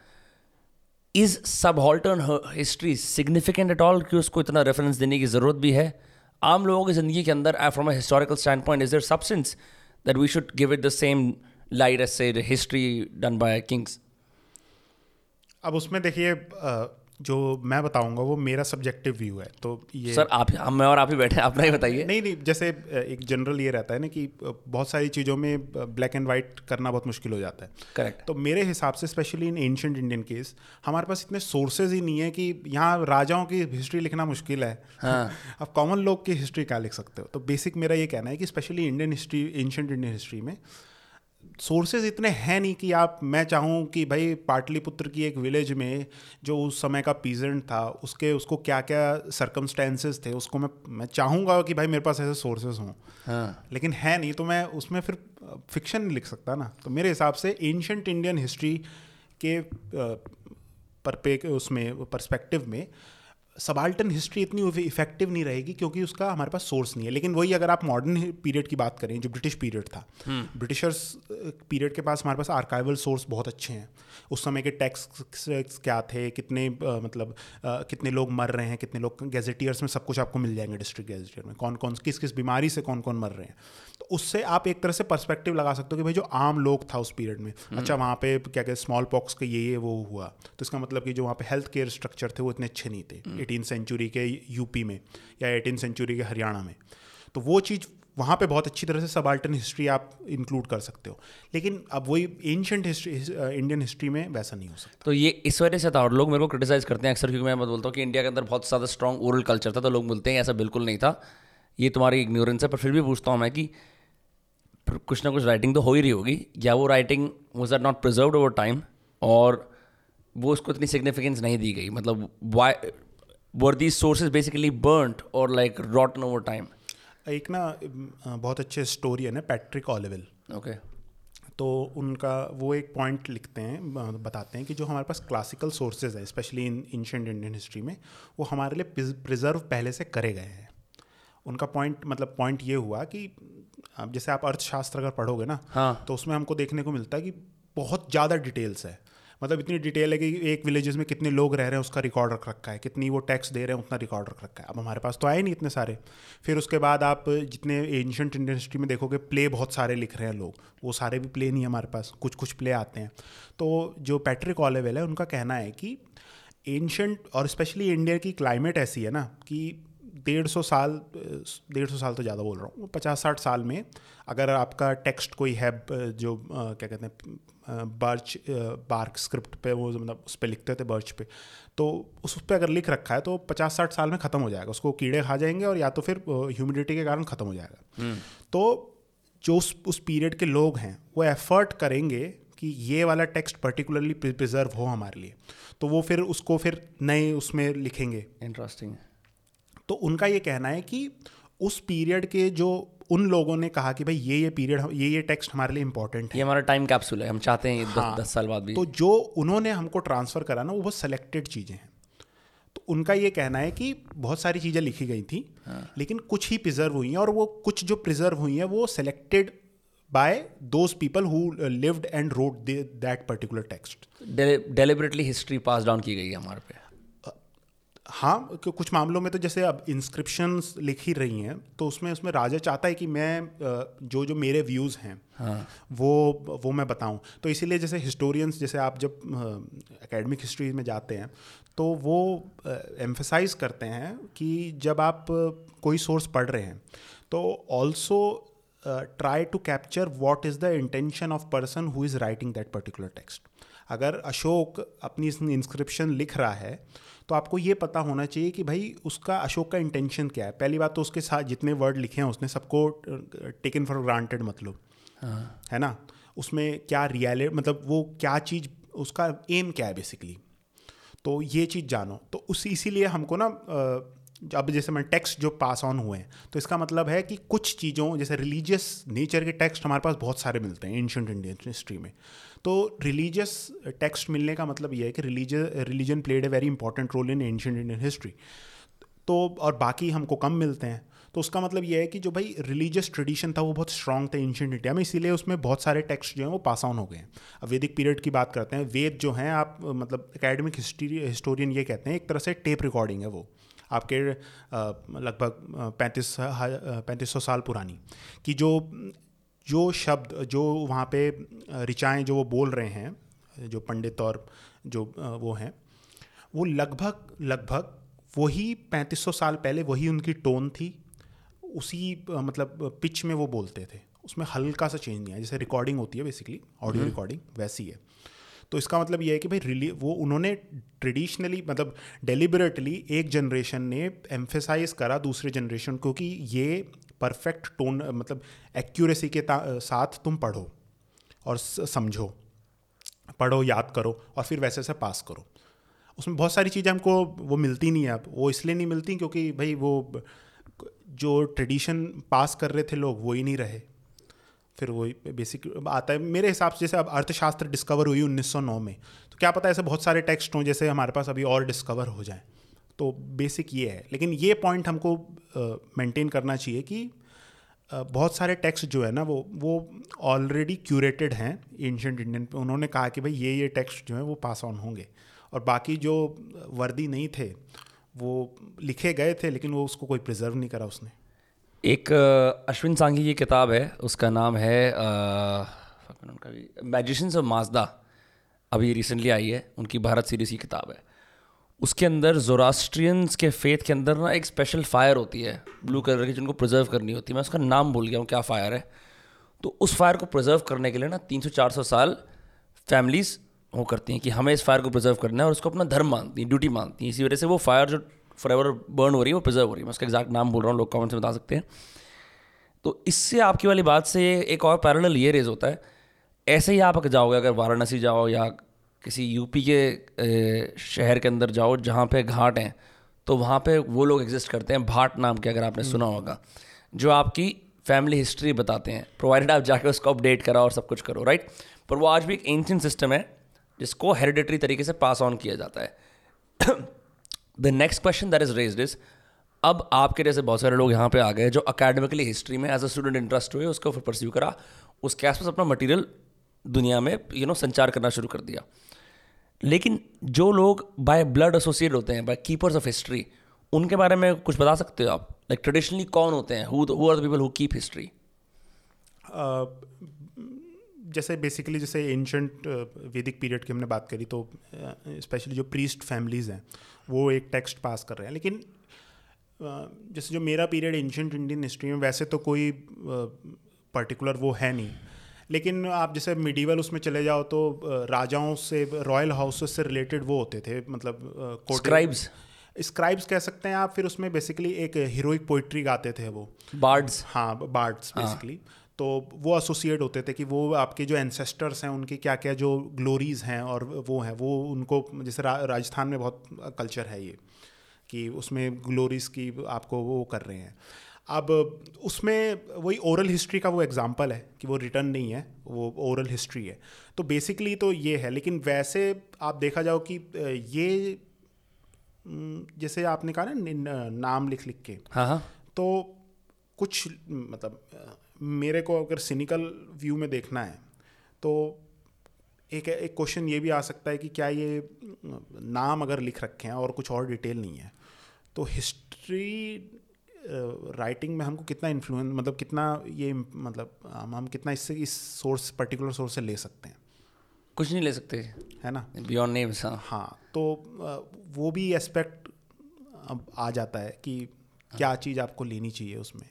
इज़ सब हॉल्टर्न हिस्ट्री सिग्निफिकेंट एट ऑल कि उसको इतना रेफरेंस देने की ज़रूरत भी है? आम लोगों की ज़िंदगी के अंदर from a historical stand point is there substance that we should give it the same light as say history done by kings अब उसमें देखिए जो मैं बताऊँगा वो मेरा सब्जेक्टिव व्यू है तो ये सर आप हम मैं और आप ही बैठे हैं, अपना ही बताइए। नहीं नहीं जैसे एक जनरल ये रहता है ना कि बहुत सारी चीज़ों में ब्लैक एंड वाइट करना बहुत मुश्किल हो जाता है। करेक्ट तो मेरे हिसाब से specially in ancient Indian case हमारे पास इतने सोर्सेज ही नहीं है कि यहाँ राजाओं की हिस्ट्री लिखना मुश्किल है। हाँ। <laughs> अब कॉमन लोग की हिस्ट्री क्या लिख सकते हो? तो बेसिक मेरा ये कहना है कि specially Indian history ancient Indian history में सोर्सेज इतने हैं नहीं कि आप मैं चाहूँ कि भाई पाटलिपुत्र की एक विलेज में जो उस समय का पीजेंट था उसके उसको क्या क्या सरकमस्टेंसेस थे उसको मैं मैं चाहूँगा कि भाई मेरे पास ऐसे सोर्सेज हों। हाँ। लेकिन है नहीं तो मैं उसमें फिर फिक्शन नहीं लिख सकता ना। तो मेरे हिसाब से एंशंट इंडियन हिस्ट्री के परपे उसमें पर्सपेक्टिव में सबाल्टन हिस्ट्री इतनी इफ़ेक्टिव नहीं रहेगी क्योंकि उसका हमारे पास सोर्स नहीं है। लेकिन वही अगर आप मॉडर्न पीरियड की बात करें जो ब्रिटिश पीरियड था ब्रिटिशर्स पीरियड के पास हमारे पास आर्काइवल सोर्स बहुत अच्छे हैं। उस समय के टैक्स क्या थे कितने अ, मतलब अ, कितने लोग मर रहे हैं कितने लोग गैजेटियर्स में सब कुछ आपको मिल जाएँगे डिस्ट्रिक्ट गैजेटियर में। कौन कौन किस किस बीमारी से कौन कौन मर रहे हैं। तो उससे आप एक तरह से पर्सपेक्टिव लगा सकते हो कि भाई जो आम लोग था उस पीरियड में। अच्छा वहाँ पे क्या कहते स्मॉल पॉक्स का ये ये वो हुआ। तो इसका मतलब कि जो वहाँ पे हेल्थ केयर स्ट्रक्चर थे वो इतने अच्छे नहीं थे। एटीन सेंचुरी के यूपी में या एटीन सेंचुरी के हरियाणा में। तो वो चीज़ वहाँ पे बहुत अच्छी तरह से सबाल्टन हिस्ट्री आप इंक्लूड कर सकते हो। लेकिन अब वही एंशंट हिस्ट्री इंडियन हिस्ट्री में वैसा नहीं हो सकता। तो ये इस वजह से था और लोग मेरे को क्रिटिसाइज करते हैं अक्सर क्योंकि मैं बोलता हूँ कि इंडिया के अंदर बहुत ज़्यादा स्ट्रॉन्ग ओरल कल्चर था तो लोग बोलते हैं ऐसा बिल्कुल नहीं था। ये तुम्हारी इग्नोरेंस है पर फिर भी पूछता हूँ मैं कि कुछ ना कुछ राइटिंग तो हो ही रही होगी। या वो writing was or not preserve over time और वो उसको इतनी सिग्निफिकेंस नहीं दी गई। मतलब why were these sources basically burned और लाइक रॉटन ओवर टाइम एक ना बहुत अच्छे स्टोरियन है ना पैट्रिक ऑलिविल ओके तो उनका वो एक पॉइंट लिखते हैं बताते हैं कि जो हमारे पास क्लासिकल सोर्सेज है specially in ancient Indian history में वो हमारे लिए प्रिजर्व पहले से करे गए हैं। उनका पॉइंट मतलब पॉइंट ये हुआ कि जैसे आप अर्थशास्त्र अगर पढ़ोगे ना हाँ। तो उसमें हमको देखने को मिलता है कि बहुत ज़्यादा डिटेल्स है। मतलब इतनी डिटेल है कि एक विलेजेस में कितने लोग रह रहे हैं उसका रिकॉर्ड रख रखा है कितनी वो टैक्स दे रहे हैं उतना रिकॉर्ड रख रखा है। अब हमारे पास तो आए नहीं इतने सारे। फिर उसके बाद आप जितने एंशंट इंडस्ट्री में देखोगे प्ले बहुत सारे लिख रहे हैं लोग। वो सारे भी प्ले नहीं है हमारे पास कुछ कुछ प्ले आते हैं। तो जो पैट्रिक ऑलेवेल है उनका कहना है कि एंशंट और स्पेशली इंडिया की क्लाइमेट ऐसी है ना कि डेढ़ सौ साल डेढ़ सौ साल तो ज़्यादा बोल रहा हूँ पचास साठ साल में अगर आपका टेक्स्ट कोई है जो क्या कहते हैं बर्च बार्क स्क्रिप्ट पे वो मतलब उस पर लिखते थे बर्च पे तो उस पर अगर लिख रखा है तो पचास साठ साल में ख़त्म हो जाएगा। उसको कीड़े खा जाएँगे और या तो फिर ह्यूमिडिटी के कारण ख़त्म हो जाएगा। हम्म। तो जो उस उस पीरियड के लोग हैं वो एफर्ट करेंगे कि ये वाला टेक्स्ट पर्टिकुलरली प्रिजर्व हो हमारे लिए। तो वो फिर उसको फिर नए उसमें लिखेंगे। इंटरेस्टिंग तो उनका ये कहना है कि उस पीरियड के जो उन लोगों ने कहा कि भाई ये ये पीरियड ये ये टेक्स्ट हमारे लिए इंपॉर्टेंट है। ये हमारा टाइम कैप्सूल है हम चाहते हैं हाँ, दस, दस साल बाद भी। तो जो उन्होंने हमको ट्रांसफ़र करा ना वो बहुत सेलेक्टेड चीज़ें हैं। तो उनका ये कहना है कि बहुत सारी चीज़ें लिखी गई थी हाँ. लेकिन कुछ ही प्रिजर्व हुई हैं और वो कुछ जो प्रिजर्व हुई हैं वो selected by those people who lived and wrote that particular text deliberately history pass down की गई है हमारे पे। हाँ कुछ मामलों में तो जैसे अब इंस्क्रिप्शन लिख ही रही हैं तो उसमें उसमें राजा चाहता है कि मैं जो जो मेरे व्यूज़ हैं हाँ. वो वो मैं बताऊँ तो इसीलिए जैसे हिस्टोरियंस जैसे आप जब एकेडमिक हिस्ट्री में जाते हैं तो वो एम्फेसाइज करते हैं कि जब आप कोई सोर्स पढ़ रहे हैं तो also try to capture what is the intention of person who is writing that particular text अगर अशोक अपनी इंस्क्रिप्शन लिख रहा है तो आपको ये पता होना चाहिए कि भाई उसका अशोक का इंटेंशन क्या है। पहली बात तो उसके साथ जितने वर्ड लिखे हैं उसने सबको टेकन फॉर ग्रांटेड मतलब हाँ. है ना? उसमें क्या रियलिटी मतलब वो क्या चीज़ उसका एम क्या है बेसिकली तो ये चीज़ जानो। तो उस इसीलिए हमको ना अब जैसे मैं टेक्स्ट जो पास ऑन हुए हैं तो इसका मतलब है कि कुछ चीज़ों जैसे रिलीजियस नेचर के टेक्स्ट हमारे पास बहुत सारे मिलते हैं एंशंट इंडियन हिस्ट्री में। तो रिलीजियस टेक्स्ट मिलने का मतलब ये है कि religion religion played a very important role in ancient Indian history तो और बाकी हमको कम मिलते हैं। तो उसका मतलब यह है कि जो भाई रिलीजियस ट्रेडिशन था वो बहुत स्ट्रॉन्ग था एंशंट इंडिया में, इसीलिए उसमें बहुत सारे टेक्स्ट जो हैं वो पास ऑन हो गए हैं। अब वैदिक पीरियड की बात करते हैं, वेद जो हैं, आप मतलब एकेडमिक हिस्ट्री हिस्टोरियन ये कहते हैं, एक तरह से टेप रिकॉर्डिंग है वो। आपके लगभग पैंतीस पैंतीस सौ साल पुरानी। कि जो जो शब्द जो वहाँ पे ऋचाएँ जो वो बोल रहे हैं जो पंडित और जो वो हैं वो लगभग लगभग वही पैंतीस सौ साल पहले वही उनकी टोन थी उसी मतलब पिच में वो बोलते थे। उसमें हल्का सा चेंज नहीं है जैसे रिकॉर्डिंग होती है बेसिकली ऑडियो रिकॉर्डिंग वैसी है। तो इसका मतलब ये है कि भाई रिली वो उन्होंने ट्रेडिशनली मतलब डेलिबरेटली एक जनरेशन ने एम्फेसाइज करा दूसरे जनरेशन को कि ये परफेक्ट टोन मतलब एक्यूरेसी के साथ तुम पढ़ो और समझो। पढ़ो, याद करो और फिर वैसे से पास करो। उसमें बहुत सारी चीज़ें हमको वो मिलती नहीं है अब। वो इसलिए नहीं मिलती क्योंकि भाई वो जो ट्रेडिशन पास कर रहे थे लोग, वो ही नहीं रहे। फिर वही बेसिक आता है। मेरे हिसाब से जैसे अब अर्थशास्त्र डिस्कवर हुई 1909 में तो क्या पता ऐसे बहुत सारे टेक्स्ट हों जैसे हमारे पास अभी और डिस्कवर हो जाए। तो बेसिक ये है। लेकिन ये पॉइंट हमको मेंटेन करना चाहिए कि बहुत सारे टेक्स्ट जो है ना, वो वो ऑलरेडी क्यूरेटेड हैं एंशंट इंडियन पे। उन्होंने कहा कि भाई ये ये टेक्स्ट जो है, वो पास ऑन होंगे। और बाकी जो वर्दी नहीं थे, वो लिखे गए थे, लेकिन वो उसको कोई प्रिजर्व नहीं करा उसने। एक अश्विन सांघी की किताब है, उसका नाम है उनका भी मैजिशंस ऑफ़ माजदा अभी रिसेंटली आई है। उनकी भारत सीरीज़ की किताब है। उसके अंदर जोरास्ट्रियंस के फेथ के अंदर ना एक स्पेशल फायर होती है ब्लू कलर की, जिनको प्रिजर्व करनी होती है। मैं उसका नाम भूल गया हूँ, क्या फायर है। तो उस फायर को प्रिजर्व करने के लिए ना तीन सौ, चार सौ साल फैमिलीज़ वो करती हैं कि हमें इस फायर को प्रिजर्व करना है और उसको अपना धर्म मानती हैं ड्यूटी मानती हैं। इसी वजह से वो फायर जो फॉर बर्न हो रही है, वो प्रिजर्व हो रही है। मैं उसका एग्जैक्ट नाम बोल रहा हूँ, लोग कमेंट्स में बता सकते हैं। तो इससे आपकी वाली बात से एक और पैरल ये रेज होता है। ऐसे ही आप जाओगे, अगर वाराणसी जाओ या किसी यूपी के शहर के अंदर जाओ जहाँ पे घाट हैं तो वहाँ पे वो लोग एग्जिस्ट करते हैं। भाट नाम के अगर आपने सुना होगा जो आपकी फैमिली हिस्ट्री बताते हैं। प्रोवाइडेड आप जाके उसको अपडेट करा और सब कुछ करो राइट पर वो आज भी एक एंशियन सिस्टम है जिसको हेरिडेटरी तरीके से पास ऑन किया जाता है। The next question that is raise is अब आपके जैसे बहुत सारे लोग यहाँ पे आ गए जो अकेडमिकली हिस्ट्री में एज अ स्टूडेंट इंटरेस्ट हुए उसको फिर परस्यू करा उसके आसपास अपना मटेरियल दुनिया में यू you नो know, संचार करना शुरू कर दिया। लेकिन जो लोग बाय ब्लड एसोसिएट होते हैं बाय कीपर्स ऑफ़ हिस्ट्री उनके बारे में कुछ बता सकते हो आप? लाइक ट्रेडिशनली कौन होते हैं? Who are the people who keep history जैसे बेसिकली जैसे एंशंट वैदिक पीरियड की हमने बात करी तो स्पेशली जो प्रीस्ट फैमिलीज़ हैं, वो एक टेक्स्ट पास कर रहे हैं। लेकिन जैसे जो मेरा पीरियड एंशंट इंडियन हिस्ट्री में, वैसे तो कोई पर्टिकुलर वो है नहीं। लेकिन आप जैसे मिडीवल उसमें चले जाओ तो राजाओं से रॉयल हाउसेस से रिलेटेड वो होते थे मतलब स्क्राइब्स स्क्राइब्स कह सकते हैं आप फिर उसमें बेसिकली एक हीरोइक पोइट्री गाते थे वो। बार्ड्स हाँ बार्ड्स बेसिकली तो वो एसोसिएट होते थे कि वो आपके जो एंसेस्टर्स हैं उनकी क्या क्या जो ग्लोरीज हैं और वो हैं वो उनको जैसे रा, राजस्थान में बहुत कल्चर है ये कि उसमें ग्लोरीज की आपको वो कर रहे हैं। अब उसमें वही ओरल हिस्ट्री का वो एग्ज़ाम्पल है कि वो रिटर्न नहीं है वो ओरल हिस्ट्री है। तो बेसिकली तो ये है लेकिन वैसे आप देखा जाओ कि ये जैसे आपने कहा ना नाम लिख लिख के। हाँ हाँ। तो कुछ मतलब मेरे को अगर सिनिकल व्यू में देखना है तो एक एक क्वेश्चन ये भी आ सकता है कि क्या ये नाम अगर लिख रखे हैं और कुछ और डिटेल नहीं है तो हिस्ट्री राइटिंग में हमको कितना इन्फ्लुएंस मतलब कितना ये मतलब हम हम कितना इससे इस सोर्स पर्टिकुलर सोर्स से ले सकते हैं। कुछ नहीं ले सकते। है ना? बियॉन्ड नेम्स हाँ। हाँ तो वो भी एस्पेक्ट अब आ जाता है कि क्या चीज़ आपको लेनी चाहिए उसमें।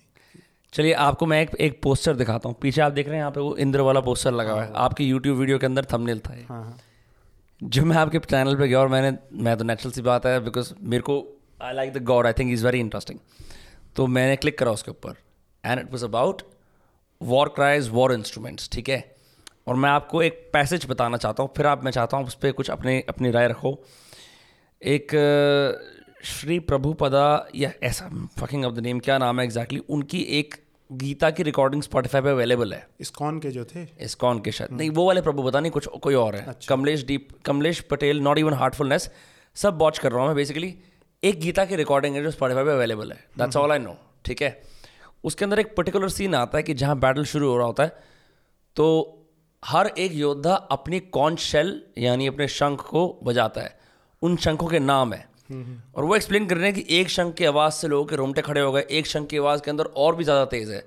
चलिए आपको मैं एक एक पोस्टर दिखाता हूँ। पीछे आप देख रहे हैं यहाँ पे वो इंद्र वाला पोस्टर लगा हुआ है। हाँ। आपकी यूट्यूब वीडियो के अंदर थंबनेल था ये। हाँ, हाँ। जब मैं आपके चैनल पे गया और मैंने मैं तो नेचुरल सी बात है बिकॉज़ मेरे को I like the god I think is very interesting तो मैंने क्लिक करा उसके ऊपर। And it was about war cries war instruments ठीक है? और मैं आपको एक पैसेज बताना चाहता हूँ फिर आप मैं चाहता हूँ उस पर कुछ अपने अपनी राय रखो। एक श्री प्रभुपदा या ऐसा फकिंग ऑफ़ द नेम क्या नाम है एग्जैक्टली exactly, उनकी एक गीता की रिकॉर्डिंग स्पॉटिफाई पे अवेलेबल है। इस्कॉन के जो थे? इस्कॉन के शायद। नहीं वो वाले प्रभु पता नहीं कुछ कोई और है। अच्छा। Kamlesh deep Kamlesh Patel not even Heartfulness सब वॉच कर रहा हूँ मैं बेसिकली एक गीता की रिकॉर्डिंग है जो स्पॉटिफाई पे अवेलेबल है. दैट्स ऑल आई नो ठीक है? उसके अंदर एक पर्टिकुलर सीन आता है कि जहाँ बैटल शुरू हो रहा होता है तो हर एक योद्धा अपनी कौन शेल यानी अपने शंख को बजाता है. उन शंखों के नाम है. और वो एक्सप्लेन कर रहे हैं कि एक शंख की आवाज़ से लोगों के रोमटे खड़े हो गए. एक शंख की आवाज़ के अंदर और भी ज़्यादा तेज़ है.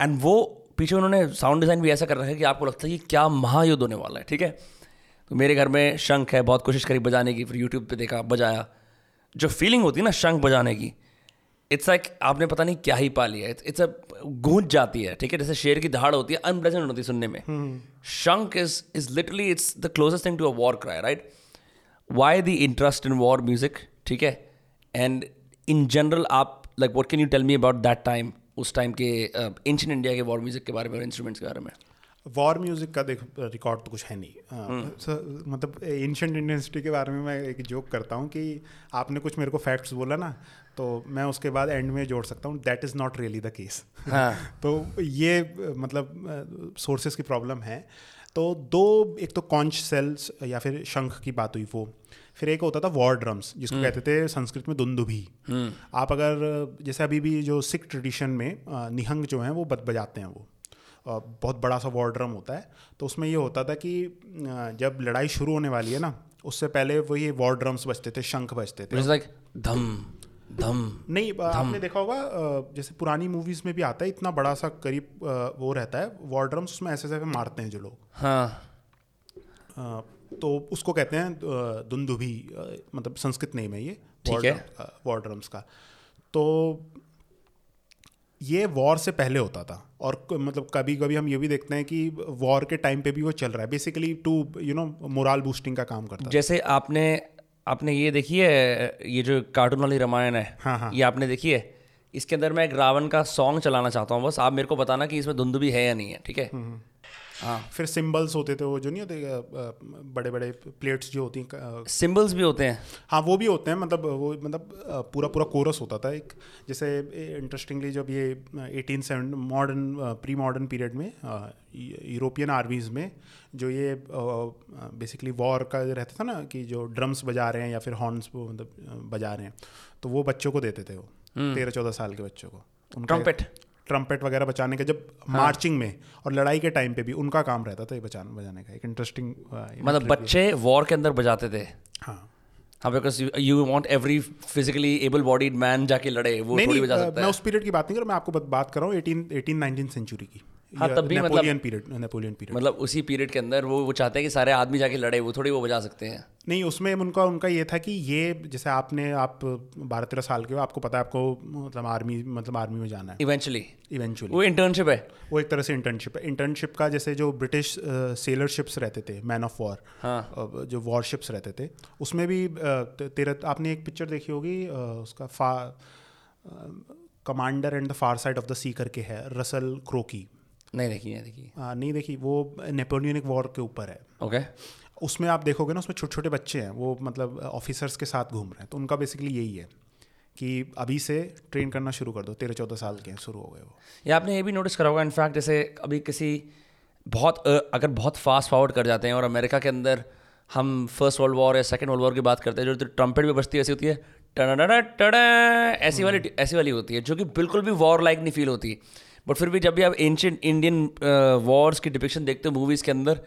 एंड वो पीछे उन्होंने साउंड डिज़ाइन भी ऐसा कर रखा है कि आपको लगता है कि क्या महायुद्ध होने वाला है. ठीक है? तो मेरे घर में शंख है, बहुत कोशिश करी बजाने की, फिर यूट्यूब पर देखा, बजाया. जो फीलिंग होती है ना शंख बजाने की इट्स लाइक आपने पता नहीं क्या ही पा लिया। है इट्स अ गूंज जाती है ठीक है? जैसे शेर की दहाड़ होती है अनप्रेजेंट होती है सुनने में। Shankh is is literally it's the closest thing to a war cry right why the interest in war music ठीक है? एंड इन जनरल आप like what can you tell me about that time उस time के ancient uh, India के war music के बारे में और इंस्ट्रूमेंट्स के बारे में? वॉर म्यूज़िक का देख रिकॉर्ड तो कुछ है नहीं। हाँ, हम्म। मतलब एंशंट इंडियन हिस्ट्री के बारे में मैं एक जोक करता हूँ कि आपने कुछ मेरे को फैक्ट्स बोला ना तो मैं उसके बाद एंड में जोड़ सकता हूँ that is not really the case तो ये मतलब सोर्सेज की प्रॉब्लम है। तो दो एक तो कॉन्च सेल्स या फिर शंख की बात हुई वो। फिर एक होता था वॉर ड्रम्स जिसको हम्म। कहते थे संस्कृत में दुंदुभी। हम्म। आप अगर जैसे अभी भी जो सिख ट्रेडिशन में निहंग जो हैं वो बद बजाते हैं वो। बहुत बड़ा सा वॉर ड्रम होता है। तो उसमें ये होता था कि जब लड़ाई शुरू होने वाली है ना उससे पहले वही वॉर ड्रम्स बजते थे शंख बजते थे। Like धम धम नहीं धम. आपने देखा होगा जैसे पुरानी मूवीज़ में भी आता है इतना बड़ा सा करीब वो रहता है वॉर ड्रम्स उसमें ऐसे ऐसे मारते हैं जो लोग। हाँ। तो उसको कहते हैं दुंदुभी मतलब संस्कृत नेम है ये वॉर ड्रम्स का। तो ये वॉर से पहले होता था। और मतलब कभी कभी हम ये भी देखते हैं कि वॉर के टाइम पे भी वो चल रहा है। Basically to you know moral boosting का काम करता है जैसे आपने आपने ये देखी है ये जो कार्टून वाली रामायण है? हाँ हाँ। ये आपने देखी है? इसके अंदर मैं एक रावण का सॉन्ग चलाना चाहता हूँ। बस आप मेरे को बताना कि इसमें धुंध भी है या नहीं है ठीक है? हम्म, हम्म। हाँ। फिर सिंबल्स होते थे वो जो नहीं होते बड़े बड़े प्लेट्स जो होती हैं सिंबल्स भी होते हैं? हाँ वो भी होते हैं मतलब वो मतलब पूरा पूरा कोरस होता था एक। जैसे इंटरेस्टिंगली जब ये eighteen seven modern pre modern period में यूरोपियन आर्मीज़ में जो ये बेसिकली वॉर का रहता था ना कि जो ड्रम्स बजा रहे हैं या फिर हॉर्न्स मतलब बजा रहे हैं तो वो बच्चों को देते थे वो हम्म। तेरह चौदह साल के बच्चों को। ट्रम्पेट ट्रम्पेट वगैरह बचाने का जब हाँ. मार्चिंग में और लड़ाई के टाइम पे भी उनका काम रहता था ये बचाने बजाने का एक इंटरेस्टिंग मतलब बच्चे वॉर के अंदर बजाते थे। हाँ। हाँ because you want every physically able bodied man जाके लड़े वो नहीं थोड़ी बजा सकता मैं उस पीरियड की बात नहीं कर मैं आपको बात कर रहा हूँ एटीन एटीन नाइनटीन सेंचुरी की। हाँ, तब भी मतलब- पीरियड नेपोलियन पीरियड मतलब उसी पीरियड के अंदर वो वो चाहते हैं कि सारे आदमी जाके लड़े वो थोड़ी वो बजा सकते हैं। नहीं उसमें उनका उनका ये था कि ये जैसे आपने आप बारह तेरह साल के हो आपको पता है आपको मतलब आर्मी मतलब आर्मी में जाना है। इवेंचुअली इवेंचुअली वो इंटर्नशिप है। वो एक तरह से इंटर्नशिप है। इंटर्नशिप का जैसे जो ब्रिटिश सेलरशिप्स रहते थे मैन ऑफ़ वॉर हाँ। जो वॉरशिप्स रहते थे उसमें भी तेरह आपने एक पिक्चर देखी होगी उसका फा commander and the far side of the sea करके है रसल क्रो की। नहीं देखी नहीं देखी। अ, नहीं देखी वो नेपोलियनिक वॉर के ऊपर है। ओके। okay. उसमें आप देखोगे ना उसमें छोटे छोटे बच्चे हैं वो मतलब ऑफिसर्स के साथ घूम रहे हैं तो उनका बेसिकली यही है कि अभी से ट्रेन करना शुरू कर दो तेरह चौदह साल के शुरू हो गए वो। या आपने ये भी नोटिस करा होगा इनफैक्ट जैसे अभी किसी बहुत अगर बहुत फास्ट फॉरवर्ड कर जाते हैं और अमेरिका के अंदर हम फ़र्स्ट वर्ल्ड वॉर या सेकेंड वर्ल्ड वॉर की बात करते हैं जो ट्रम्पेट भी बजती ऐसी होती है टडा टडा ऐसी वाली ऐसी वाली होती है जो कि बिल्कुल भी वॉर लाइक नहीं फील होती। बट फिर भी जब भी आप एंशियंट इंडियन वॉर्स की डिपिक्शन देखते हो मूवीज़ के अंदर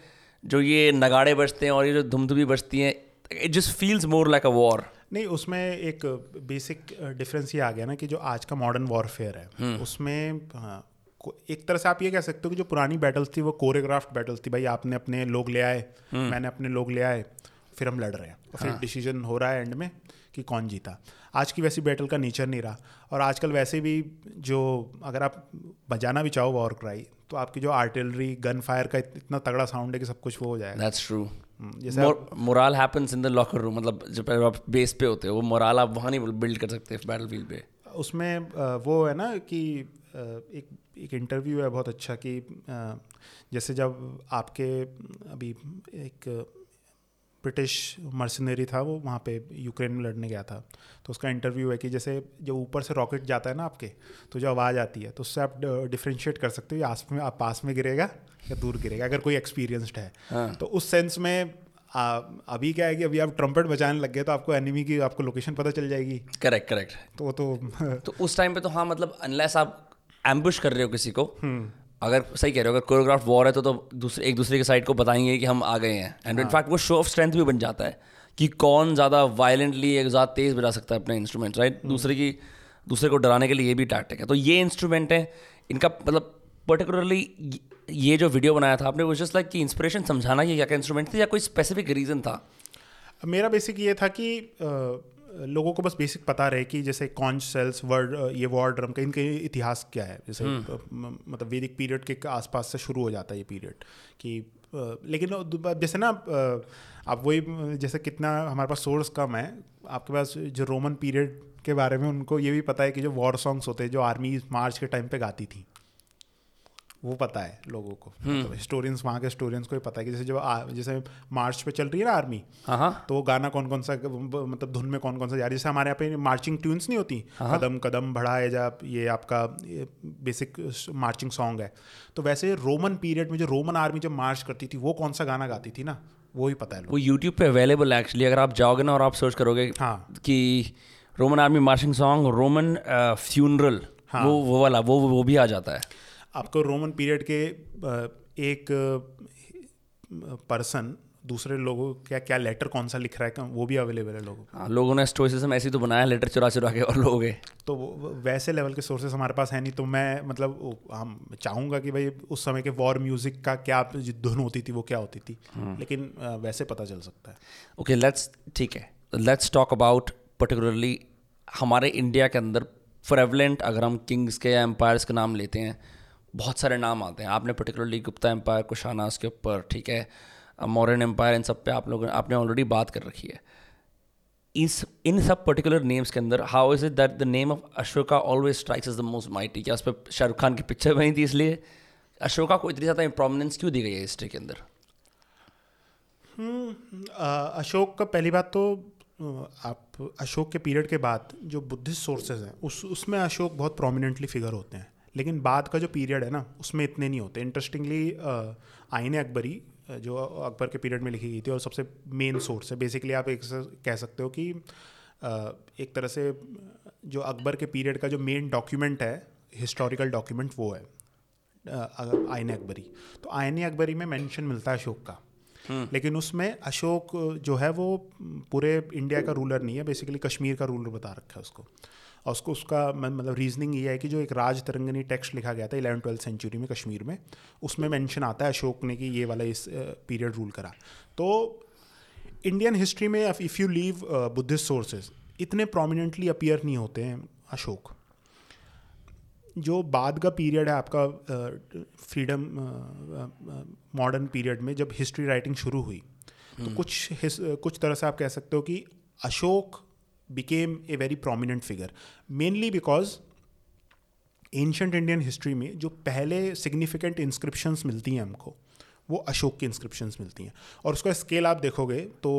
जो ये नगाड़े बजते हैं और ये जो धुमधुमी बजती हैं it just feels more like a war नहीं उसमें एक बेसिक डिफरेंस ये आ गया ना कि जो आज का मॉडर्न वॉरफेयर है उसमें हाँ, एक तरह से आप ये कह सकते हो कि जो पुरानी बैटल्स थी वो कोरियोग्राफ्ड बैटल्स थी भाई आपने अपने लोग ले आए मैंने अपने लोग ले आए फिर हम लड़ रहे हैं। फिर डिसीज़न हो रहा है एंड में कि कौन जीता। आज की वैसी बैटल का नेचर नहीं रहा और आजकल वैसे भी जो अगर आप बजाना भी चाहो वॉर क्राई तो आपकी जो आर्टिलरी गन फायर का इतना तगड़ा साउंड है कि सब कुछ वो हो जाएगा। दैट्स ट्रू हम्म, जैसे moral happens in the locker room मतलब जब आप बेस पे होते हो वो मोरल आप वहाँ नहीं बिल्ड कर सकते बैटल फ़ील्ड पे। उसमें वो है ना कि एक एक इंटरव्यू है बहुत अच्छा कि जैसे जब आपके अभी एक ब्रिटिश मर्सनरी था वो वहाँ पे यूक्रेन में लड़ने गया था। तो उसका इंटरव्यू है कि जैसे जब ऊपर से रॉकेट जाता है ना आपके तो जो आवाज़ आती है तो उससे आप डिफ्रेंशिएट कर सकते हो ये आस में आप पास में गिरेगा या दूर गिरेगा अगर कोई एक्सपीरियंसड है। तो उस सेंस में आ, अभी क्या है कि अभी आप ट्रम्पेट बजाने लग गए तो आपको एनिमी की आपको लोकेशन पता चल जाएगी। करेक्ट करेक्ट तो वो तो <laughs> तो उस टाइम पे तो हाँ मतलब अनलेस आप एम्बुश कर रहे हो किसी को अगर सही कह रहे हो अगर कोरियोग्राफ वॉर है तो तो दूसरे एक दूसरे के साइड को बताएँगे कि हम आ गए हैं। एंड इनफैक्ट वो शो ऑफ़ स्ट्रेंथ भी बन जाता है कि कौन ज़्यादा वायलेंटली एक ज़्यादा तेज़ बजा सकता है अपने इंस्ट्रूमेंट राइट दूसरे की दूसरे को डराने के लिए ये भी टैक्टिक है। तो ये इंस्ट्रूमेंट है। इनका मतलब पर्टिकुलरली ये जो वीडियो बनाया था आपने वो जस्ट लाइक कि इंस्पिरेशन समझाना कि क्या क्या इंस्ट्रूमेंट थे या कोई स्पेसिफिक रीज़न था? मेरा बेसिक ये था कि लोगों को बस बेसिक पता रहे कि जैसे कॉन्च सेल्स वर्ड ये वॉर ड्रम का इनके इतिहास क्या है? जैसे मतलब वैदिक पीरियड के आसपास से शुरू हो जाता है ये पीरियड कि लेकिन जैसे ना आप वही जैसे कितना हमारे पास सोर्स कम है आपके पास जो रोमन पीरियड के बारे में उनको ये भी पता है कि जो वॉर सॉन्ग्स होते हैं जो आर्मी मार्च के टाइम पे गाती थी। वो पता है लोगों को। मतलब हिस्टोरियंस वहाँ के हिस्टोरियंस को भी पता है कि जैसे जब आ- जैसे मार्च पे चल रही है ना आर्मी हाँ हाँ। तो वो गाना कौन कौन सा मतलब धुन में कौन कौन सा जा रही है जैसे हमारे यहाँ पे मार्चिंग ट्यून्स नहीं होती कदम कदम बढ़ाए जा ये आपका बेसिक मार्चिंग सॉन्ग है। तो वैसे रोमन पीरियड में जो रोमन आर्मी जब मार्च करती थी वो कौन सा गाना गाती थी ना वो ही पता है वो यूट्यूब पे अवेलेबल है एक्चुअली अगर आप जाओगे ना और आप सर्च करोगे हाँ। कि Roman army marching song Roman funeral वो वो वाला वो वो भी आ जाता है। आपको रोमन पीरियड के एक पर्सन दूसरे लोगों क्या क्या लेटर कौन सा लिख रहा है वो भी अवेलेबल है लोगों को। हाँ, लोगों ने स्टोइसिज्म ऐसी तो बनाया लेटर चुरा चुरा के और लोग तो वैसे लेवल के सोर्सेस हमारे पास है नहीं तो मैं मतलब हम चाहूँगा कि भाई उस समय के वॉर म्यूज़िक का क्या धुन होती थी वो क्या होती थी। लेकिन वैसे पता चल सकता है। ओके लेट्स ठीक है लेट्स टॉक अबाउट पर्टिकुलरली हमारे इंडिया के अंदर फ्रेवलेंट अगर हम किंग्स के या एम्पायर्स के नाम लेते हैं बहुत सारे नाम आते हैं। आपने पर्टिकुलरली गुप्ता एम्पायर कुशाना उसके ऊपर, ठीक है? मॉरन एम्पायर इन सब पे आप लोगों, आपने ऑलरेडी बात कर रखी है। इस, इन सब पर्टिकुलर नेम्स के अंदर how is it that the name of Ashoka always strikes is the most mighty क्या उस पर शाहरुख खान की पिक्चर बनी थी इसलिए? अशोका को इतनी ज़्यादा प्रोमिनेंस क्यों दी गई है हिस्ट्री के अंदर? अशोक का पहली बात तो आप अशोक के पीरियड के बाद जो बुद्धिस्ट सोर्सेज हैं, उस, उसमें अशोक बहुत प्रोमिनेंटली फिगर होते हैं। लेकिन बाद का जो पीरियड है ना उसमें इतने नहीं होते। इंटरेस्टिंगली आइन अकबरी जो अकबर के पीरियड में लिखी गई थी और सबसे मेन सोर्स है। बेसिकली आप एक कह सकते हो कि एक तरह से जो अकबर के पीरियड का जो मेन डॉक्यूमेंट है हिस्टोरिकल डॉक्यूमेंट वो है आयन अकबरी। तो आयन अकबरी में मेंशन मिलता है अशोक का। लेकिन उसमें अशोक जो है वो पूरे इंडिया का रूलर नहीं है। बेसिकली कश्मीर का रूलर बता रखा है उसको। और उसको उसका मतलब रीजनिंग ये है कि जो एक राज तरंगनी टेक्स्ट लिखा गया था इलेवन ट्वेल्थ सेंचुरी में कश्मीर में उसमें मेंशन आता है अशोक ने कि ये वाला इस पीरियड रूल करा तो इंडियन हिस्ट्री में if you leave Buddhist sources इतने प्रोमिनेंटली अपीयर नहीं होते हैं अशोक जो बाद का पीरियड है आपका फ्रीडम मॉडर्न पीरियड में जब हिस्ट्री राइटिंग शुरू हुई तो हम्म। कुछ कुछ तरह से आप कह सकते हो कि Ashoka became a very prominent figure mainly because ancient Indian history में जो पहले सिग्निफिकेंट इंस्क्रिप्शंस मिलती हैं हमको, वो अशोक की इंस्क्रिप्शंस मिलती हैं। और उसका स्केल आप देखोगे तो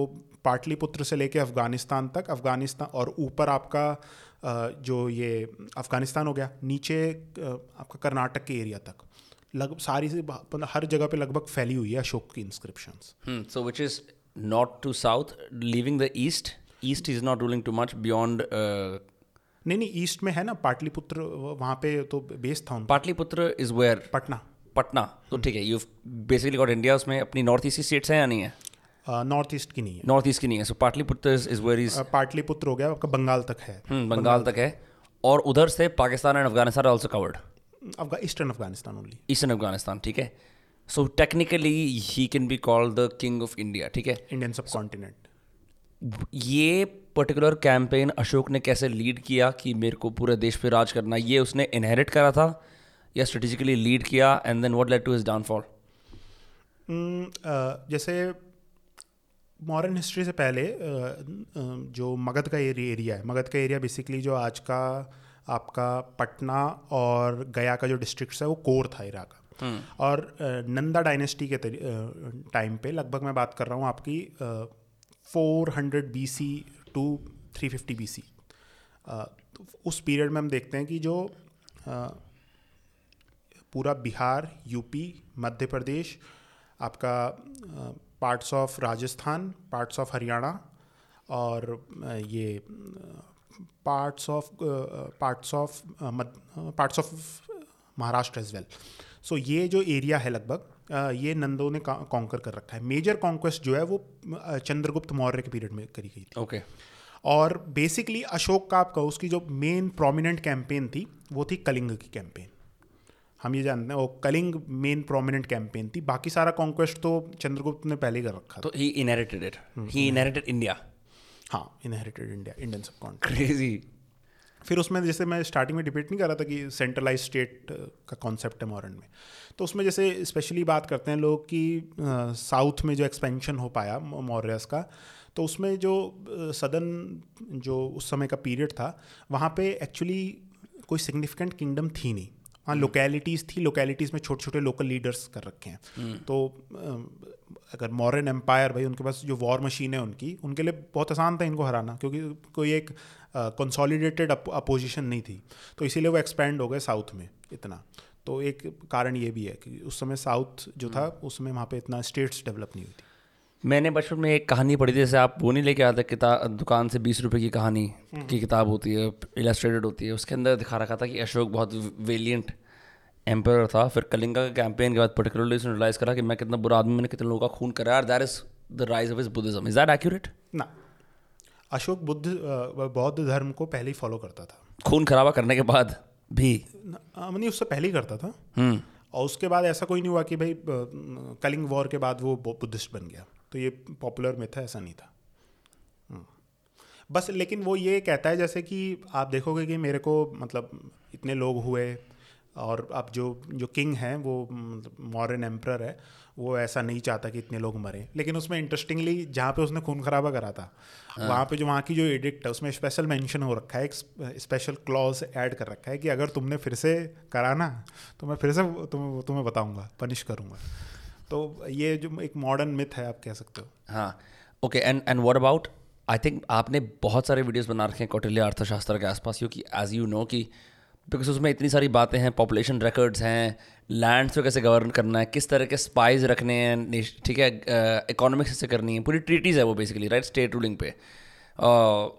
पाटलिपुत्र से लेके अफ़गानिस्तान तक, अफ़गानिस्तान और ऊपर आपका जो ये अफ़गानिस्तान हो गया, नीचे आपका कर्नाटक के एरिया तक। लग, सारी से मतलब हर जगह पे लगभग फैली हुई है अशोक की inscription so which is north to south living the east east is not ruling too much beyond नहीं नहीं ईस्ट में है ना पाटलिपुत्र वहाँ पे तो बेस था पाटलिपुत्र इज़ वेयर पटना। पटना। तो ठीक है यू बेसिकली गॉट इंडिया उसमें अपनी नॉर्थ ईस्ट स्टेट्स हैं या नहीं है? नॉर्थ ईस्ट की नहीं है। नॉर्थ ईस्ट की नहीं है। So Pataliputra is where is Pataliputra हो गया आपका बंगाल तक है। हम्म, बंगाल तक है। और उधर से Pakistan and Afghanistan also covered eastern Afghanistan only eastern Afghanistan ठीक है। So technically he can be called the king of India ठीक है। इंडियन सब कॉन्टिनेंट ये पर्टिकुलर कैंपेन अशोक ने कैसे लीड किया कि मेरे को पूरे देश पे राज करना ये उसने इनहेरिट करा था या स्ट्रेटेजिकली लीड किया and then what led to his downfall जैसे मॉडर्न हिस्ट्री से पहले जो मगध का एरिया है मगध का एरिया बेसिकली जो आज का आपका पटना और गया का जो डिस्ट्रिक्ट है वो कोर था इराक का हम्म। और नंदा डायनेस्टी के टाइम पे लगभग मैं बात कर रहा हूँ आपकी four hundred B C two three fifty B C उस पीरियड में हम देखते हैं कि जो आ, पूरा बिहार यूपी मध्य प्रदेश आपका parts of Rajasthan parts of Haryana और ये parts of parts of parts of Maharashtra as well so so, ये जो एरिया है लगभग ये नंदों ने कॉन्कर कर रखा है। मेजर कॉन्क्वेस्ट जो है वो चंद्रगुप्त मौर्य के पीरियड में करी गई थी। Okay okay. और बेसिकली अशोक का आपका उसकी जो मेन प्रोमिनेंट कैंपेन थी वो थी कलिंग की कैंपेन हम ये जानते हैं वो कलिंग मेन प्रोमिनेंट कैंपेन थी। बाकी सारा कॉन्क्वेस्ट तो चंद्रगुप्त ने पहले कर रखा तो he inherited it he inherited India हाँ इनहेरिटेड इंडिया इंडियन सब क्रेजी फिर उसमें जैसे मैं स्टार्टिंग में डिबेट नहीं कर रहा था कि सेंट्रलाइज स्टेट का कॉन्सेप्ट है मॉडर्न में। तो उसमें जैसे स्पेशली बात करते हैं लोग कि साउथ में जो एक्सपेंशन हो पाया मॉरियस का तो उसमें जो सदन जो उस समय का पीरियड था वहाँ पे एक्चुअली कोई सिग्निफिकेंट किंगडम थी नहीं। हाँ लोकेलिटीज़ थी लोकेलिटीज़ में छोटे छोटे लोकल लीडर्स कर रखे हैं। हम्म। तो अगर मॉरन एम्पायर भाई उनके पास जो वॉर मशीन है उनकी उनके लिए बहुत आसान था इनको हराना क्योंकि कोई एक कंसोलिडेटेड अपोजिशन नहीं थी। तो इसीलिए वो एक्सपेंड हो गए साउथ में इतना। तो एक कारण ये भी है कि उस समय साउथ जो था हम्म। उस समय वहाँ पे इतना स्टेट्स डेवलप नहीं हुई थी। मैंने बचपन में एक कहानी पढ़ी थी जैसे आप वो नहीं लेके आते किताब दुकान से बीस रुपए की कहानी हम्म। की किताब होती है इलास्ट्रेटेड होती है उसके अंदर दिखा रखा था कि अशोक बहुत वेलियंट एम्पर था। फिर कलिंगा के कैंपेन के बाद पर्टिकुलरली उसने रिलाइज करा कि मैं कितना बुरा आदमी मैंने कितने लोगों का खून करा that is the rise of is Buddhism is that accurate ना। अशोक बुद्ध बौद्ध धर्म को पहले ही फॉलो करता था। खून खराबा करने के बाद भी? नहीं उससे पहले ही करता था। हम्म। और उसके बाद ऐसा कोई नहीं हुआ कि भाई कलिंग वॉर के बाद वो बुद्धिस्ट बन गया। तो ये पॉपुलर में था ऐसा नहीं था। हम्म। बस लेकिन वो ये कहता है जैसे कि आप देखोगे कि मेरे को मतलब इतने लोग हुए और अब जो जो किंग हैं वो मॉडर्न एम्प्रर है वो ऐसा नहीं चाहता कि इतने लोग मरें। लेकिन उसमें इंटरेस्टिंगली जहाँ पे उसने खून खराबा करा था हाँ। वहाँ पे जो वहाँ की जो एडिक्ट है उसमें स्पेशल मेंशन हो रखा है एक स्पेशल क्लॉज ऐड कर रखा है कि अगर तुमने फिर से कराना तो मैं फिर से तुम तुम्हें बताऊँगा पनिश करूँगा। तो ये जो एक मॉडर्न मिथ है आप कह सकते हो। हाँ। Okay and and what about I think आपने बहुत सारे वीडियोज़ बना रखे हैं कौटिल्य अर्थशास्त्र के आसपास क्योंकि एज यू नो कि बिकॉज़ उसमें इतनी सारी बातें हैं पॉपुलेशन रिकॉर्ड्स हैं लैंड पे कैसे गवर्न करना है, किस तरह के स्पाइज रखने हैं ठीक है इकोनॉमिक्स से करनी है, पूरी ट्रीटीज़ है वो बेसिकली राइट स्टेट रूलिंग पे।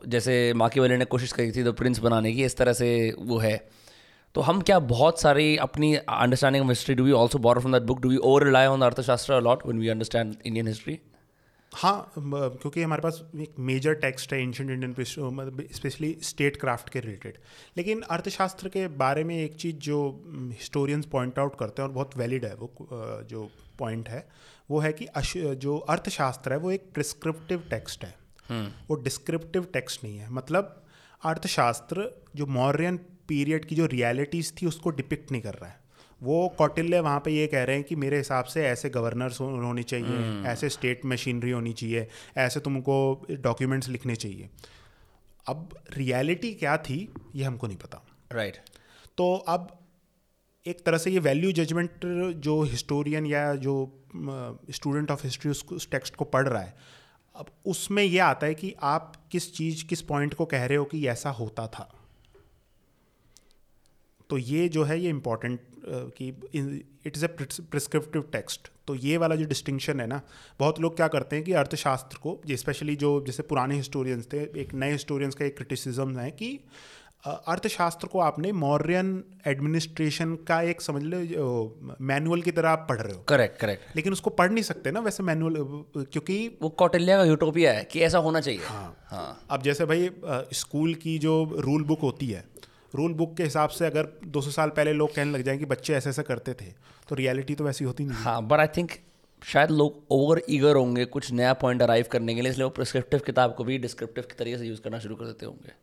जैसे माकी वाले ने कोशिश करी थी द प्रिंस बनाने की, इस तरह से वो है। तो हम क्या बहुत सारी अपनी understanding of history do we also borrow from that book do we over rely on Arthashastra a lot when we understand Indian history हाँ क्योंकि हमारे पास एक मेजर टेक्स्ट है एंशंट इंडियन मतलब स्पेशली स्टेट क्राफ्ट के रिलेटेड लेकिन अर्थशास्त्र के बारे में एक चीज़ जो हिस्टोरियंस पॉइंट आउट करते हैं और बहुत वैलिड है वो जो पॉइंट है वो है कि जो अर्थशास्त्र है वो एक प्रिस्क्रिप्टिव टेक्स्ट है। वो डिस्क्रिप्टिव टेक्स्ट नहीं है। मतलब अर्थशास्त्र जो मौर्यन पीरियड की जो रियलिटीज़ थी उसको डिपिक्ट नहीं कर रहा है। वो कौटिल्य वहाँ पे ये कह रहे हैं कि मेरे हिसाब से ऐसे गवर्नर्स होने चाहिए ऐसे स्टेट मशीनरी होनी चाहिए ऐसे तुमको डॉक्यूमेंट्स लिखने चाहिए। अब रियलिटी क्या थी ये हमको नहीं पता। Right right. तो अब एक तरह से ये वैल्यू जजमेंट जो हिस्टोरियन या जो स्टूडेंट ऑफ़ हिस्ट्री उस टेक्स्ट को पढ़ रहा है अब उसमें ये आता है कि आप किस चीज़ किस पॉइंट को कह रहे हो कि ऐसा होता था। तो ये जो है ये इंपॉर्टेंट कि it is a prescriptive text तो ये वाला जो डिस्टिंक्शन है ना बहुत लोग क्या करते हैं कि अर्थशास्त्र को स्पेशली जो जैसे पुराने हिस्टोरियंस थे एक नए हिस्टोरियंस का एक क्रिटिसिज्म है कि अर्थशास्त्र को आपने मौर्यन एडमिनिस्ट्रेशन का एक समझ लो मैनुअल की तरह आप पढ़ रहे हो। करेक्ट करेक्ट लेकिन उसको पढ़ नहीं सकते ना वैसे मैनुअल क्योंकि वो कौटिल्य का यूटोपिया है कि ऐसा होना चाहिए। हाँ। हाँ। अब जैसे भाई स्कूल की जो रूल बुक होती है रूल बुक के हिसाब से अगर 200 साल पहले लोग कहने लग जाएँ कि बच्चे ऐसे ऐसे करते थे तो रियलिटी तो वैसी होती नहीं हाँ। बट आई थिंक शायद लोग ओवर ईगर होंगे कुछ नया पॉइंट अराइव करने के लिए इसलिए वो प्रिस्क्रिप्टिव किताब को भी डिस्क्रिप्टिव के तरीके से यूज़ करना शुरू कर देते होंगे।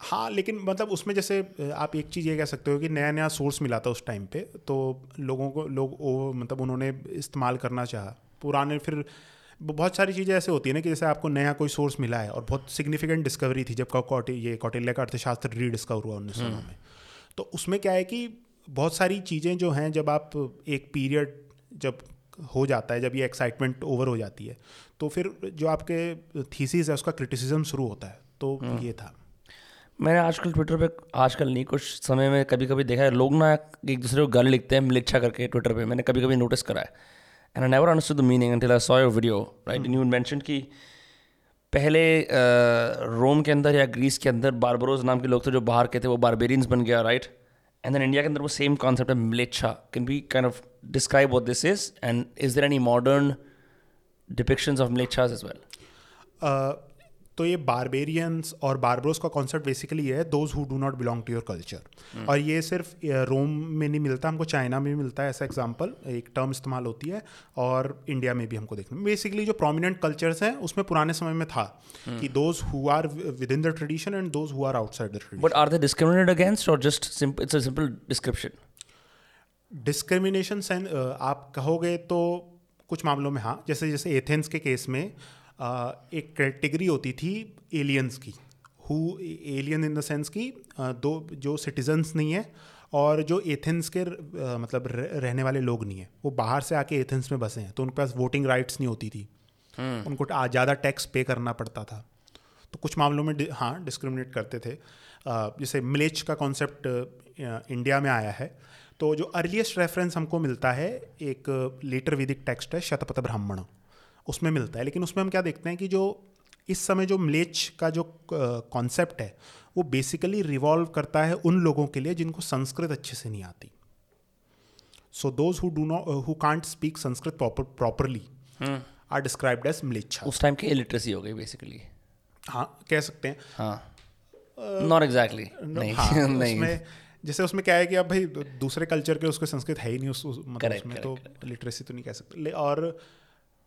हाँ लेकिन मतलब उसमें जैसे आप एक चीज़ ये कह सकते हो कि नया नया सोर्स मिला था उस टाइम पे तो लोगों को लोग वो मतलब उन्होंने इस्तेमाल करना चाहा। पुराने फिर बहुत सारी चीज़ें ऐसे होती है ना कि जैसे आपको नया कोई सोर्स मिला है और बहुत सिग्निफिकेंट डिस्कवरी थी जब कौ- कौटि ये कौटिल्य का अर्थशास्त्र रीडिस्कवर हुआ उन्नीस सौ में। तो उसमें क्या है कि बहुत सारी चीज़ें जो हैं जब आप एक पीरियड जब हो जाता है जब ये एक्साइटमेंट ओवर हो जाती है तो फिर जो आपके थीसिस है उसका क्रिटिसिज्म शुरू होता है। तो ये था। मैंने आजकल ट्विटर पे आजकल नहीं कुछ समय में कभी कभी देखा है लोग ना एक दूसरे को गाली लिखते हैं मिलिच्छा करके ट्विटर पे मैंने कभी कभी नोटिस करा है। And I never understood the meaning until I saw your video right and you mention कि पहले रोम के अंदर या ग्रीस के अंदर बारबरोज नाम के लोग थे जो बाहर के थे वो बारबेरियंस बन गया राइट एंड देन इंडिया के अंदर वो सेम कॉन्सेप्ट है mleccha can be kind of describe what this is and is there any modern depictions of mlecchas as well uh, तो ये बारबेरियंस और बारबरोस का कॉन्सेप्ट बेसिकली है those who do not belong to your culture और ये सिर्फ़ रोम में नहीं मिलता हमको चाइना में भी मिलता है ऐसा एग्ज़ाम्पल एक टर्म इस्तेमाल होती है और इंडिया में भी हमको देखने बेसिकली जो प्रोमिनेंट कल्चर्स हैं उसमें पुराने समय में था कि those who are within the tradition and those who are outside the tradition but are they discriminated against और just it's a simple description discrimination आप कहोगे तो कुछ मामलों में हाँ जैसे जैसे एथेंस के केस में एक कैटेगरी होती थी एलियंस की। Who alien in the sense की दो जो सिटीजन्स नहीं है और जो एथेंस के मतलब रहने वाले लोग नहीं है। वो बाहर से आके एथेंस में बसे हैं तो उनके पास वोटिंग राइट्स नहीं होती थी। उनको ज़्यादा टैक्स पे करना पड़ता था। तो कुछ मामलों में हाँ डिस्क्रिमिनेट करते थे। जैसे मिलेच का कॉन्सेप्ट इंडिया में आया है। तो जो अर्लीस्ट रेफरेंस हमको मिलता है एक लेटर वैदिक टेक्स्ट है शतपथ ब्राह्मण। उसमें मिलता है। लेकिन उसमें हम क्या देखते हैं कि जो इस समय जो मिलेच का जो कॉन्सेप्ट है वो बेसिकली रिवॉल्व करता है उन लोगों के लिए जिनको संस्कृत अच्छे से नहीं आती। So those who do not who can't speak Sanskrit properly are described as mleccha. उस टाइम की इलिटरेसी हो गई बेसिकली हाँ कह सकते हैं। हाँ। नॉट एग्जैक्टली नहीं हाँ, <laughs> नहीं। जैसे उसमें क्या है कि अब भाई दूसरे कल्चर के उसको संस्कृत है ही नहीं उस उस- मतलब Correct, उसमें correct, तो लिटरेसी तो नहीं कह सकते। और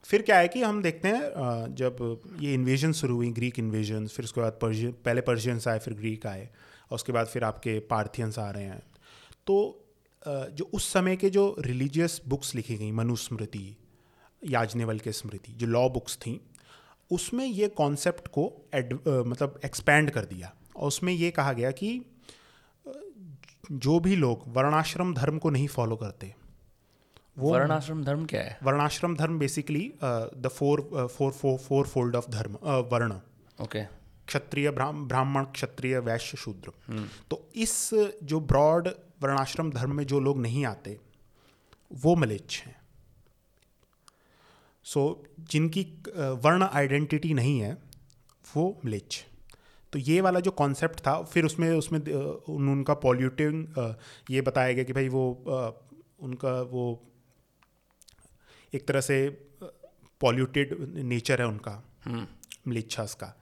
फिर क्या है कि हम देखते हैं जब ये इन्वेजन शुरू हुई ग्रीक इन्वेजन फिर उसके बाद पर्शियन पहले पर्शियंस आए, फिर ग्रीक आए, और उसके बाद फिर आपके पार्थियंस आ रहे हैं। तो जो उस समय के जो रिलीजियस बुक्स लिखी गई, मनुस्मृति, याजनेवल के स्मृति, जो लॉ बुक्स थी, उसमें ये कॉन्सेप्ट को एड मतलब एक्सपैंड कर दिया। और उसमें ये कहा गया कि जो भी लोग वर्णाश्रम धर्म को नहीं फॉलो करते वो वर्णाश्रम धर्म क्या है? Varnashrama dharma basically the four four four four fold of dharma varna. Okay क्षत्रिय ब्राह्मण क्षत्रिय वैश्य शूद्र। तो इस जो ब्रॉड वर्णाश्रम धर्म में जो लोग नहीं आते वो मलेच्छ हैं। सो जिनकी वर्ण आइडेंटिटी नहीं है वो मलेच्छ। तो ये वाला जो कॉन्सेप्ट था फिर उसमें उसमें उनका पॉल्यूटिंग ये बताया गया कि भाई वो उनका वो एक तरह से पॉल्यूटेड नेचर है उनका मलिच्छास का।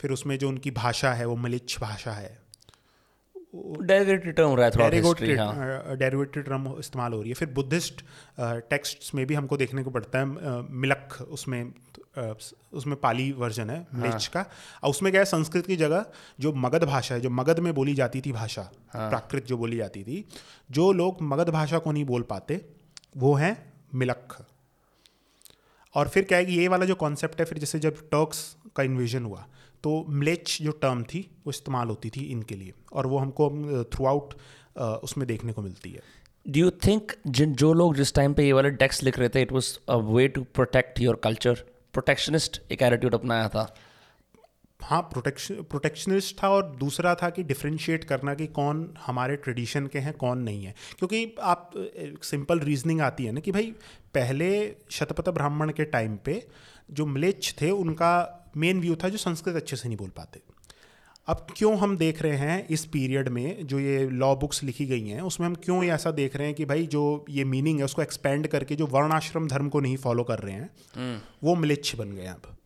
फिर उसमें जो उनकी भाषा है वो मलिच्छ भाषा है। डेरिवेटिव टर्म रहा है हाँ। डेरिवेटेड टर्म इस्तेमाल हो रही है। फिर बुद्धिस्ट टेक्स्ट्स में भी हमको देखने को पड़ता है मिलक उसमें उसमें पाली वर्जन है मिर्च का। और उसमें क्या है संस्कृत की जगह जो मगध भाषा है जो मगध में बोली जाती थी भाषा प्राकृत जो बोली जाती थी जो लोग मगध भाषा को नहीं बोल पाते वो हैं मिलक और फिर क्या है कि ये वाला जो कॉन्सेप्ट है, फिर जैसे जब टर्क्स का इन्वेजन हुआ तो म्लेच जो टर्म थी, वो इस्तेमाल होती थी इनके लिए और वो हमको थ्रू आउट उसमें देखने को मिलती है। डू यू थिंक जिन, जो लोग जिस टाइम पे ये वाले टेक्स्ट लिख रहे थे it was a way to protect your culture protectionist एक एटीट्यूड अपनाया था। हाँ प्रोटेक्शन प्रोटेक्शनिस्ट था और दूसरा था कि डिफ्रेंशिएट करना कि कौन हमारे ट्रेडिशन के हैं कौन नहीं है। क्योंकि आप सिंपल रीजनिंग आती है ना कि भाई पहले शतपथ ब्राह्मण के टाइम पे जो म्लेच्छ थे उनका मेन व्यू था जो संस्कृत अच्छे से नहीं बोल पाते। अब क्यों हम देख रहे हैं इस पीरियड में जो ये लॉ बुक्स लिखी गई हैं उसमें हम क्यों ये ऐसा देख रहे हैं कि भाई जो ये मीनिंग है उसको एक्सपेंड करके जो वर्णाश्रम धर्म को नहीं फॉलो कर रहे हैं वो म्लेच्छ बन गए अब।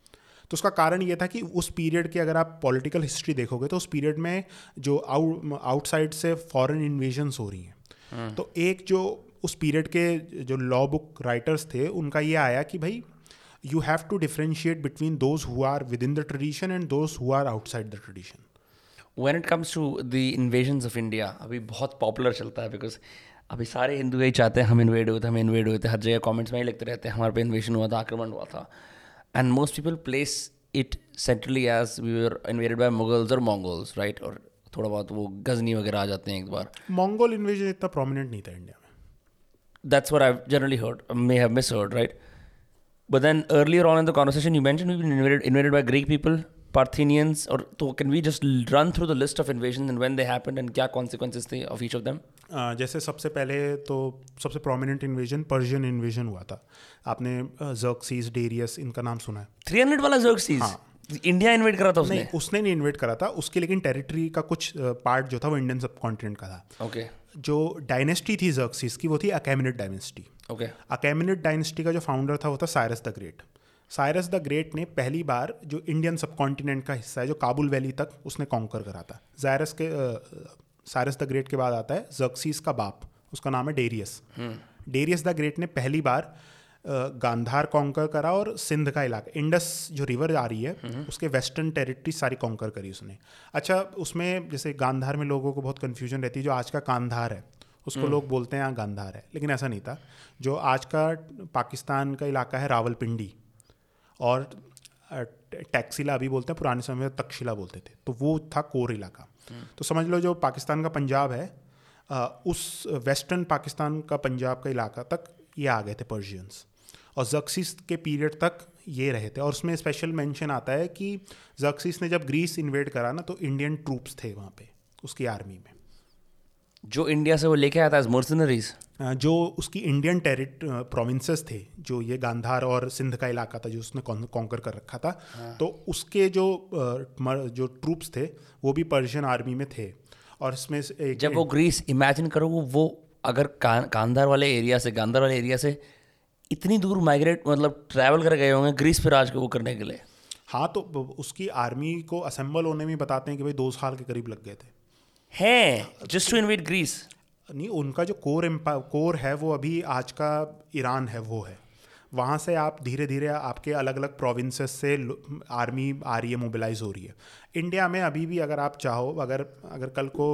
तो उसका कारण ये था कि उस पीरियड की अगर आप पॉलिटिकल हिस्ट्री देखोगे तो उस पीरियड में जो आउटसाइड से फॉरेन इन्वेजन्स हो रही हैं। तो एक जो उस पीरियड के जो लॉ बुक राइटर्स थे उनका ये आया कि भाई you have to differentiate between those who are within the tradition and those who are outside the tradition when it comes to the invasions of India अभी बहुत पॉपुलर चलता है बिकॉज़ अभी सारे हिंदू यही चाहते हैं हम इन्वेड हुए थे हम इन्वेड हुए थे हर जगह कमेंट्स में ही लिखते रहते हैं हमारे पे इन्वेजन हुआ था आक्रमण हुआ था। And most people place it centrally as we were invaded by Mughals और मंगोल्स राइट और थोड़ा बहुत वो गजनी वगैरह आ जाते हैं एक बार मंगोल इन्वेजन इतना प्रोमिनेंट नहीं था इंडिया में That's what I've generally heard, may have misheard, right? But then earlier on in the conversation, you mentioned we've been invaded, invaded by Greek people, Parthenians, or so can we just l- run through the list of invasions and when they happened and क्या consequences थे of each of them? जैसे सबसे पहले तो सबसे prominent invasion Persian invasion हुआ था। आपने जर्कसीज डेरियस इनका नाम सुना है? 300 वाला Xerxes, इंडिया इन्वेड करा था उसने? नहीं उसने नहीं इन्वेट करा था। उसकी लेकिन टेरिटरी का कुछ पार्ट जो था वो इंडियन सब कॉन्टिनेंट का था। ओके जो डायनेस्टी थी जर्कसीज की वो थी Achaemenid dynasty okay Achaemenid dynasty का जो फाउंडर था वो था Cyrus the Great Cyrus the Great ने पहली बार जो इंडियन सब कॉन्टिनेंट का हिस्सा है जो काबुल वैली तक उसने कॉन्कर करा था। जायरस के साइरस द ग्रेट के बाद आता है जक्सीस का बाप उसका नाम है डेरियस। डेरियस द ग्रेट ने पहली बार गांधार कॉन्कर करा और सिंध का इलाका इंडस जो रिवर आ रही है उसके वेस्टर्न टेरिटरी सारी कॉन्कर करी उसने। अच्छा उसमें जैसे गांधार में लोगों को बहुत कन्फ्यूज़न रहती है जो आज का कांधार है उसको लोग बोलते हैं यहाँ गांधार है लेकिन ऐसा नहीं था। जो आज का पाकिस्तान का इलाका है रावलपिंडी और टैक्सिला अभी बोलते हैं पुराने समय में तक्षशिला बोलते थे तो वो था कोर इलाका। तो समझ लो जो पाकिस्तान का पंजाब है उस वेस्टर्न पाकिस्तान का पंजाब का इलाका तक ये आ गए थे पर्शियंस और जक्सिस के पीरियड तक ये रहे थे। और उसमें स्पेशल मेंशन आता है कि जक्सिस ने जब ग्रीस इन्वेड करा ना तो इंडियन ट्रूप्स थे वहाँ पे, उसकी आर्मी में। जो इंडिया से वो लेके आया था एज मर्सनरीज जो उसकी इंडियन टेरिट प्रोविंसेस थे जो ये गांधार और सिंध का इलाका था जो उसने कॉन्कर कर रखा था तो उसके जो जो ट्रूप्स थे वो भी पर्शियन आर्मी में थे। और इसमें एक जब वो ग्रीस इमेजिन करो वो वो अगर का, कांधार वाले एरिया से गांधार वाले एरिया से इतनी दूर माइग्रेट मतलब ट्रैवल कर गए होंगे ग्रीस पे राज को वो करने के लिए। हाँ तो उसकी आर्मी को असेंबल होने में बताते हैं कि भाई दो साल के करीब लग गए थे। हैं जस्ट टू इन्वेड ग्रीस नहीं उनका जो कोर एम्पा कोर है वो अभी आज का ईरान है वो है। वहाँ से आप धीरे धीरे आपके अलग अलग प्रोविंसेस से आर्मी आ रही है मोबिलाइज हो रही है। इंडिया में अभी भी अगर आप चाहो अगर अगर कल को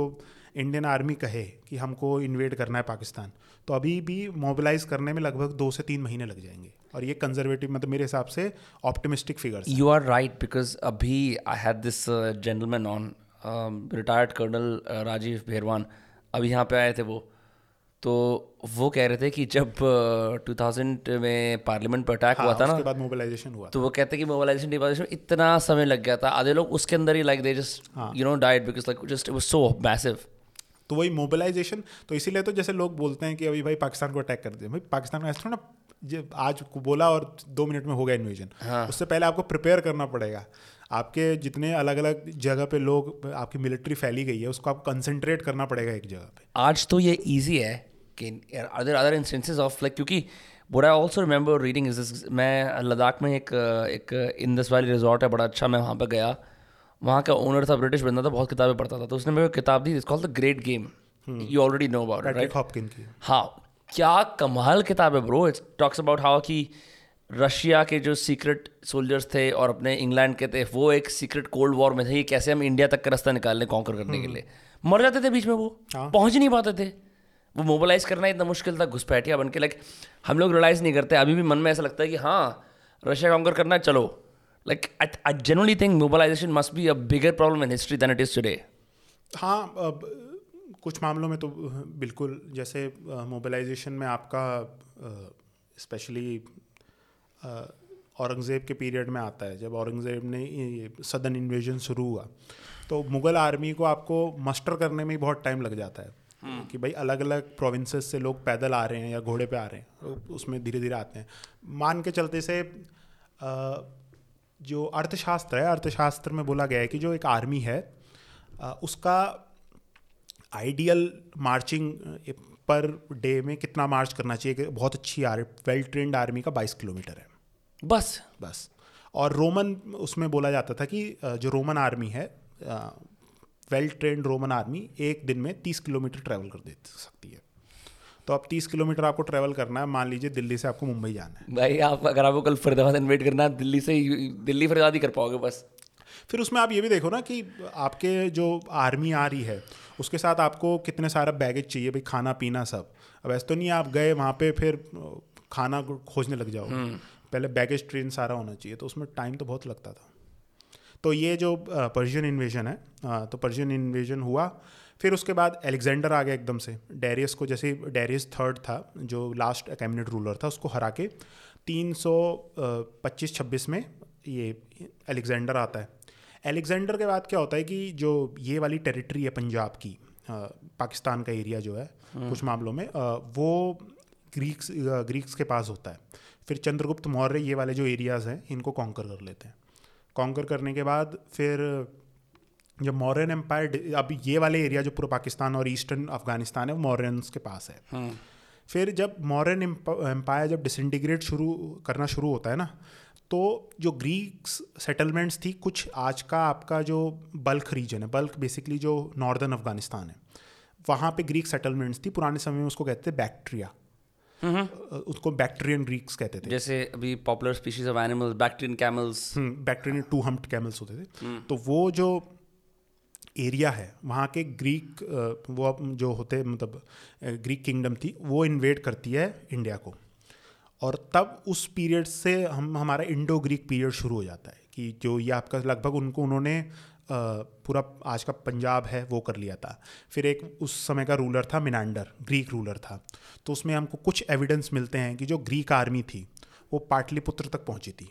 इंडियन आर्मी कहे कि हमको इन्वेड करना है पाकिस्तान तो अभी भी मोबिलाइज करने में लगभग दो से तीन महीने लग जाएँगे। और ये कंजर्वेटिव मतलब मेरे हिसाब से optimistic figures you are right because अभी I had this gentleman on retired colonel Rajeev Bherwan अभी यहाँ पे आए थे वो। तो वो कह रहे थे कि जब टू थाउज़ेंड में पार्लियामेंट पर अटैक हाँ, हुआ था ना उसके बाद मोबिलाइजेशन हुआ तो वो कहते हैं कि मोबाइलाइजेशन डिवाइजेशन में इतना समय लग गया था। आधे लोग उसके अंदर ही like they just you know died because like just it was so massive तो वही मोबिलाइजेशन तो इसीलिए तो जैसे लोग बोलते हैं कि अभी भाई पाकिस्तान को अटैक कर दिया। भाई पाकिस्तान का थोड़ा आज बोला और दो मिनट में हो गया इन्वेजन हाँ. उससे पहले आपको प्रिपेयर करना पड़ेगा। आपके जितने अलग अलग जगह पे लोग आपकी मिलिट्री फैली गई है उसको आपको कंसंट्रेट करना पड़ेगा एक जगह पे। आज तो ये ईजी है कि other other instances of like क्योंकि but I also remember reading is मैं लद्दाख में एक एक इंदस वाली रिजॉर्ट है बड़ा अच्छा मैं वहाँ पर गया। वहाँ का ओनर था ब्रिटिश बंदा था बहुत किताबें पढ़ता था तो उसने मेरे को किताब दी call the Great Game you already know about की। हाँ क्या कमाल किताब है bro it's talks about how कि रशिया के जो सीक्रेट सोल्जर्स थे और अपने इंग्लैंड के थे वो एक सीक्रेट कोल्ड वॉर में थे ये कैसे हम इंडिया तक का रास्ता निकाल लें कॉन्कर करने के लिए। मर जाते थे बीच में वो। पहुँच नहीं पाते थे। वो मोबालाइज करना इतना मुश्किल था घुसपैठिया बन के लाइक हम लोग रियलाइज़ नहीं करते। अभी भी मन में ऐसा लगता है कि हाँ रशिया कॉन्कर करना है चलो like I generally think mobilization must be a bigger problem in history than it is today हाँ अब कुछ मामलों में तो बिल्कुल जैसे मोबालाइजेशन में आपका स्पेशली औरंगज़ेब के पीरियड में आता है जब औरंगज़ेब ने ये सदन इन्वेजन शुरू हुआ तो मुग़ल आर्मी को आपको मस्टर करने में ही बहुत टाइम लग जाता है। हम्म। कि भाई अलग अलग प्रोविंसेस से लोग पैदल आ रहे हैं या घोड़े पे आ रहे हैं उसमें धीरे धीरे आते हैं। मान के चलते से जो अर्थशास्त्र है अर्थशास्त्र में बोला गया है कि जो एक आर्मी है उसका आइडियल मार्चिंग पर डे में कितना मार्च करना चाहिए कि बहुत अच्छी आर वेल ट्रेंड आर्मी का बाईस किलोमीटर है। बस। बस। और रोमन उसमें बोला जाता था कि जो रोमन आर्मी है वेल ट्रेंड रोमन आर्मी एक दिन में तीस किलोमीटर ट्रैवल कर दे सकती है। तो अब तीस किलोमीटर आपको ट्रैवल करना है मान लीजिए दिल्ली से आपको मुंबई जाना है। भाई आप अगर आपको कल फरीदाबाद इन्वेट करना है दिल्ली से दिल्ली फरीदाबाद ही कर पाओगे बस। फिर उसमें आप ये भी देखो ना कि आपके जो आर्मी आ रही है उसके साथ आपको कितने सारा बैगेज चाहिए भाई खाना पीना सब। अब ऐसा तो नहीं आप गए वहाँ पे फिर खाना खोजने लग जाओ हम्म। पहले बैगेज ट्रेन सारा होना चाहिए तो उसमें टाइम तो बहुत लगता था। तो ये जो पर्शियन इन्वेजन है तो पर्शियन इन्वेजन हुआ। फिर उसके बाद एलेक्जेंडर आ गया एकदम से। डेरियस को जैसे डेरियस थर्ड था जो लास्ट कैबिनेट रूलर था उसको हरा के तीन सौ पच्चीस छब्बीस में ये एलेक्जेंडर आता है। एलेक्जेंडर के बाद क्या होता है कि जो ये वाली टेरिटरी है पंजाब की पाकिस्तान का एरिया जो है हम्म। कुछ मामलों में वो ग्रीक्स ग्रीक्स के पास होता है। फिर चंद्रगुप्त मौर्य ये वाले जो एरियाज़ हैं इनको कॉन्कर कर लेते हैं। कॉन्कर करने के बाद फिर जब मौर्यन एम्पायर अब ये वाले एरिया जो पूरा पाकिस्तान और ईस्टर्न अफ़गानिस्तान है वो मौर्यंस के पास है। हम्म। फिर जब मौर्यन एम्पायर जब डिसइंटीग्रेट शुरू करना शुरू होता है ना तो जो ग्रीक्स सेटलमेंट्स थी कुछ आज का आपका जो बल्क रीजन है बल्क बेसिकली जो नॉर्दर्न अफ़गानिस्तान है वहाँ पे ग्रीक सेटलमेंट्स थी पुराने समय में उसको कहते थे बैक्टीरिया उसको बैक्टीरियन ग्रीक्स कहते थे। जैसे अभी popular species of animals Bactrian camels Bactrian two humped camels होते थे। हम्म। तो वो जो एरिया है वहाँ के ग्रीक वो जो होते मतलब ग्रीक किंगडम थी वो इन्वेट करती है इंडिया को। और तब उस पीरियड से हम हमारा इंडो ग्रीक पीरियड शुरू हो जाता है कि जो ये आपका लगभग उनको उन्होंने पूरा आज का पंजाब है वो कर लिया था। फिर एक उस समय का रूलर था मिनांडर ग्रीक रूलर था। तो उसमें हमको कुछ एविडेंस मिलते हैं कि जो ग्रीक आर्मी थी वो पाटलिपुत्र तक पहुँची थी।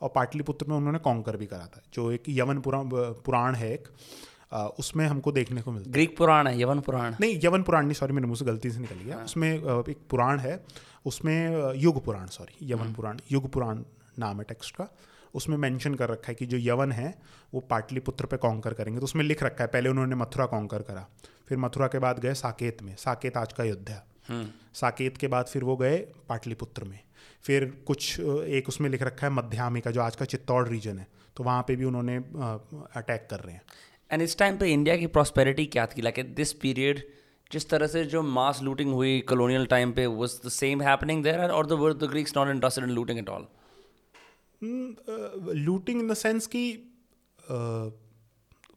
और पाटलिपुत्र में उन्होंने कॉन्कर भी करा था। जो एक यवन पुराण पुराण है एक उसमें हमको देखने को मिलता ग्रीक पुराण है यवन पुराण। नहीं यवन पुराण नहीं सॉरी मेरे मुझसे गलती से निकल गया। हाँ। उसमें एक पुराण है उसमें युग पुराण सॉरी यवन हाँ। पुराण युग पुराण नाम है टेक्स्ट का। उसमें मेंशन कर रखा है कि जो यवन है वो पाटलिपुत्र पे कॉन्कर करेंगे। तो उसमें लिख रखा है पहले उन्होंने मथुरा कॉन्कर करा फिर मथुरा के बाद गए साकेत में। साकेत आज का अयोध्या। हम्म। साकेत के बाद फिर वो गए पाटलिपुत्र में। फिर कुछ एक उसमें लिख रखा है मध्यामी का जो आज का चित्तौड़ रीजन है। तो वहाँ पे भी उन्होंने अटैक कर रहे हैं। एंड इस टाइम पे इंडिया की प्रॉस्पेरिटी क्या थी? लाइक दिस पीरियड जिस तरह से जो मास लूटिंग हुई कॉलोनियल टाइम पे was the same happening there और the Greeks not interested in looting at all looting in the sense की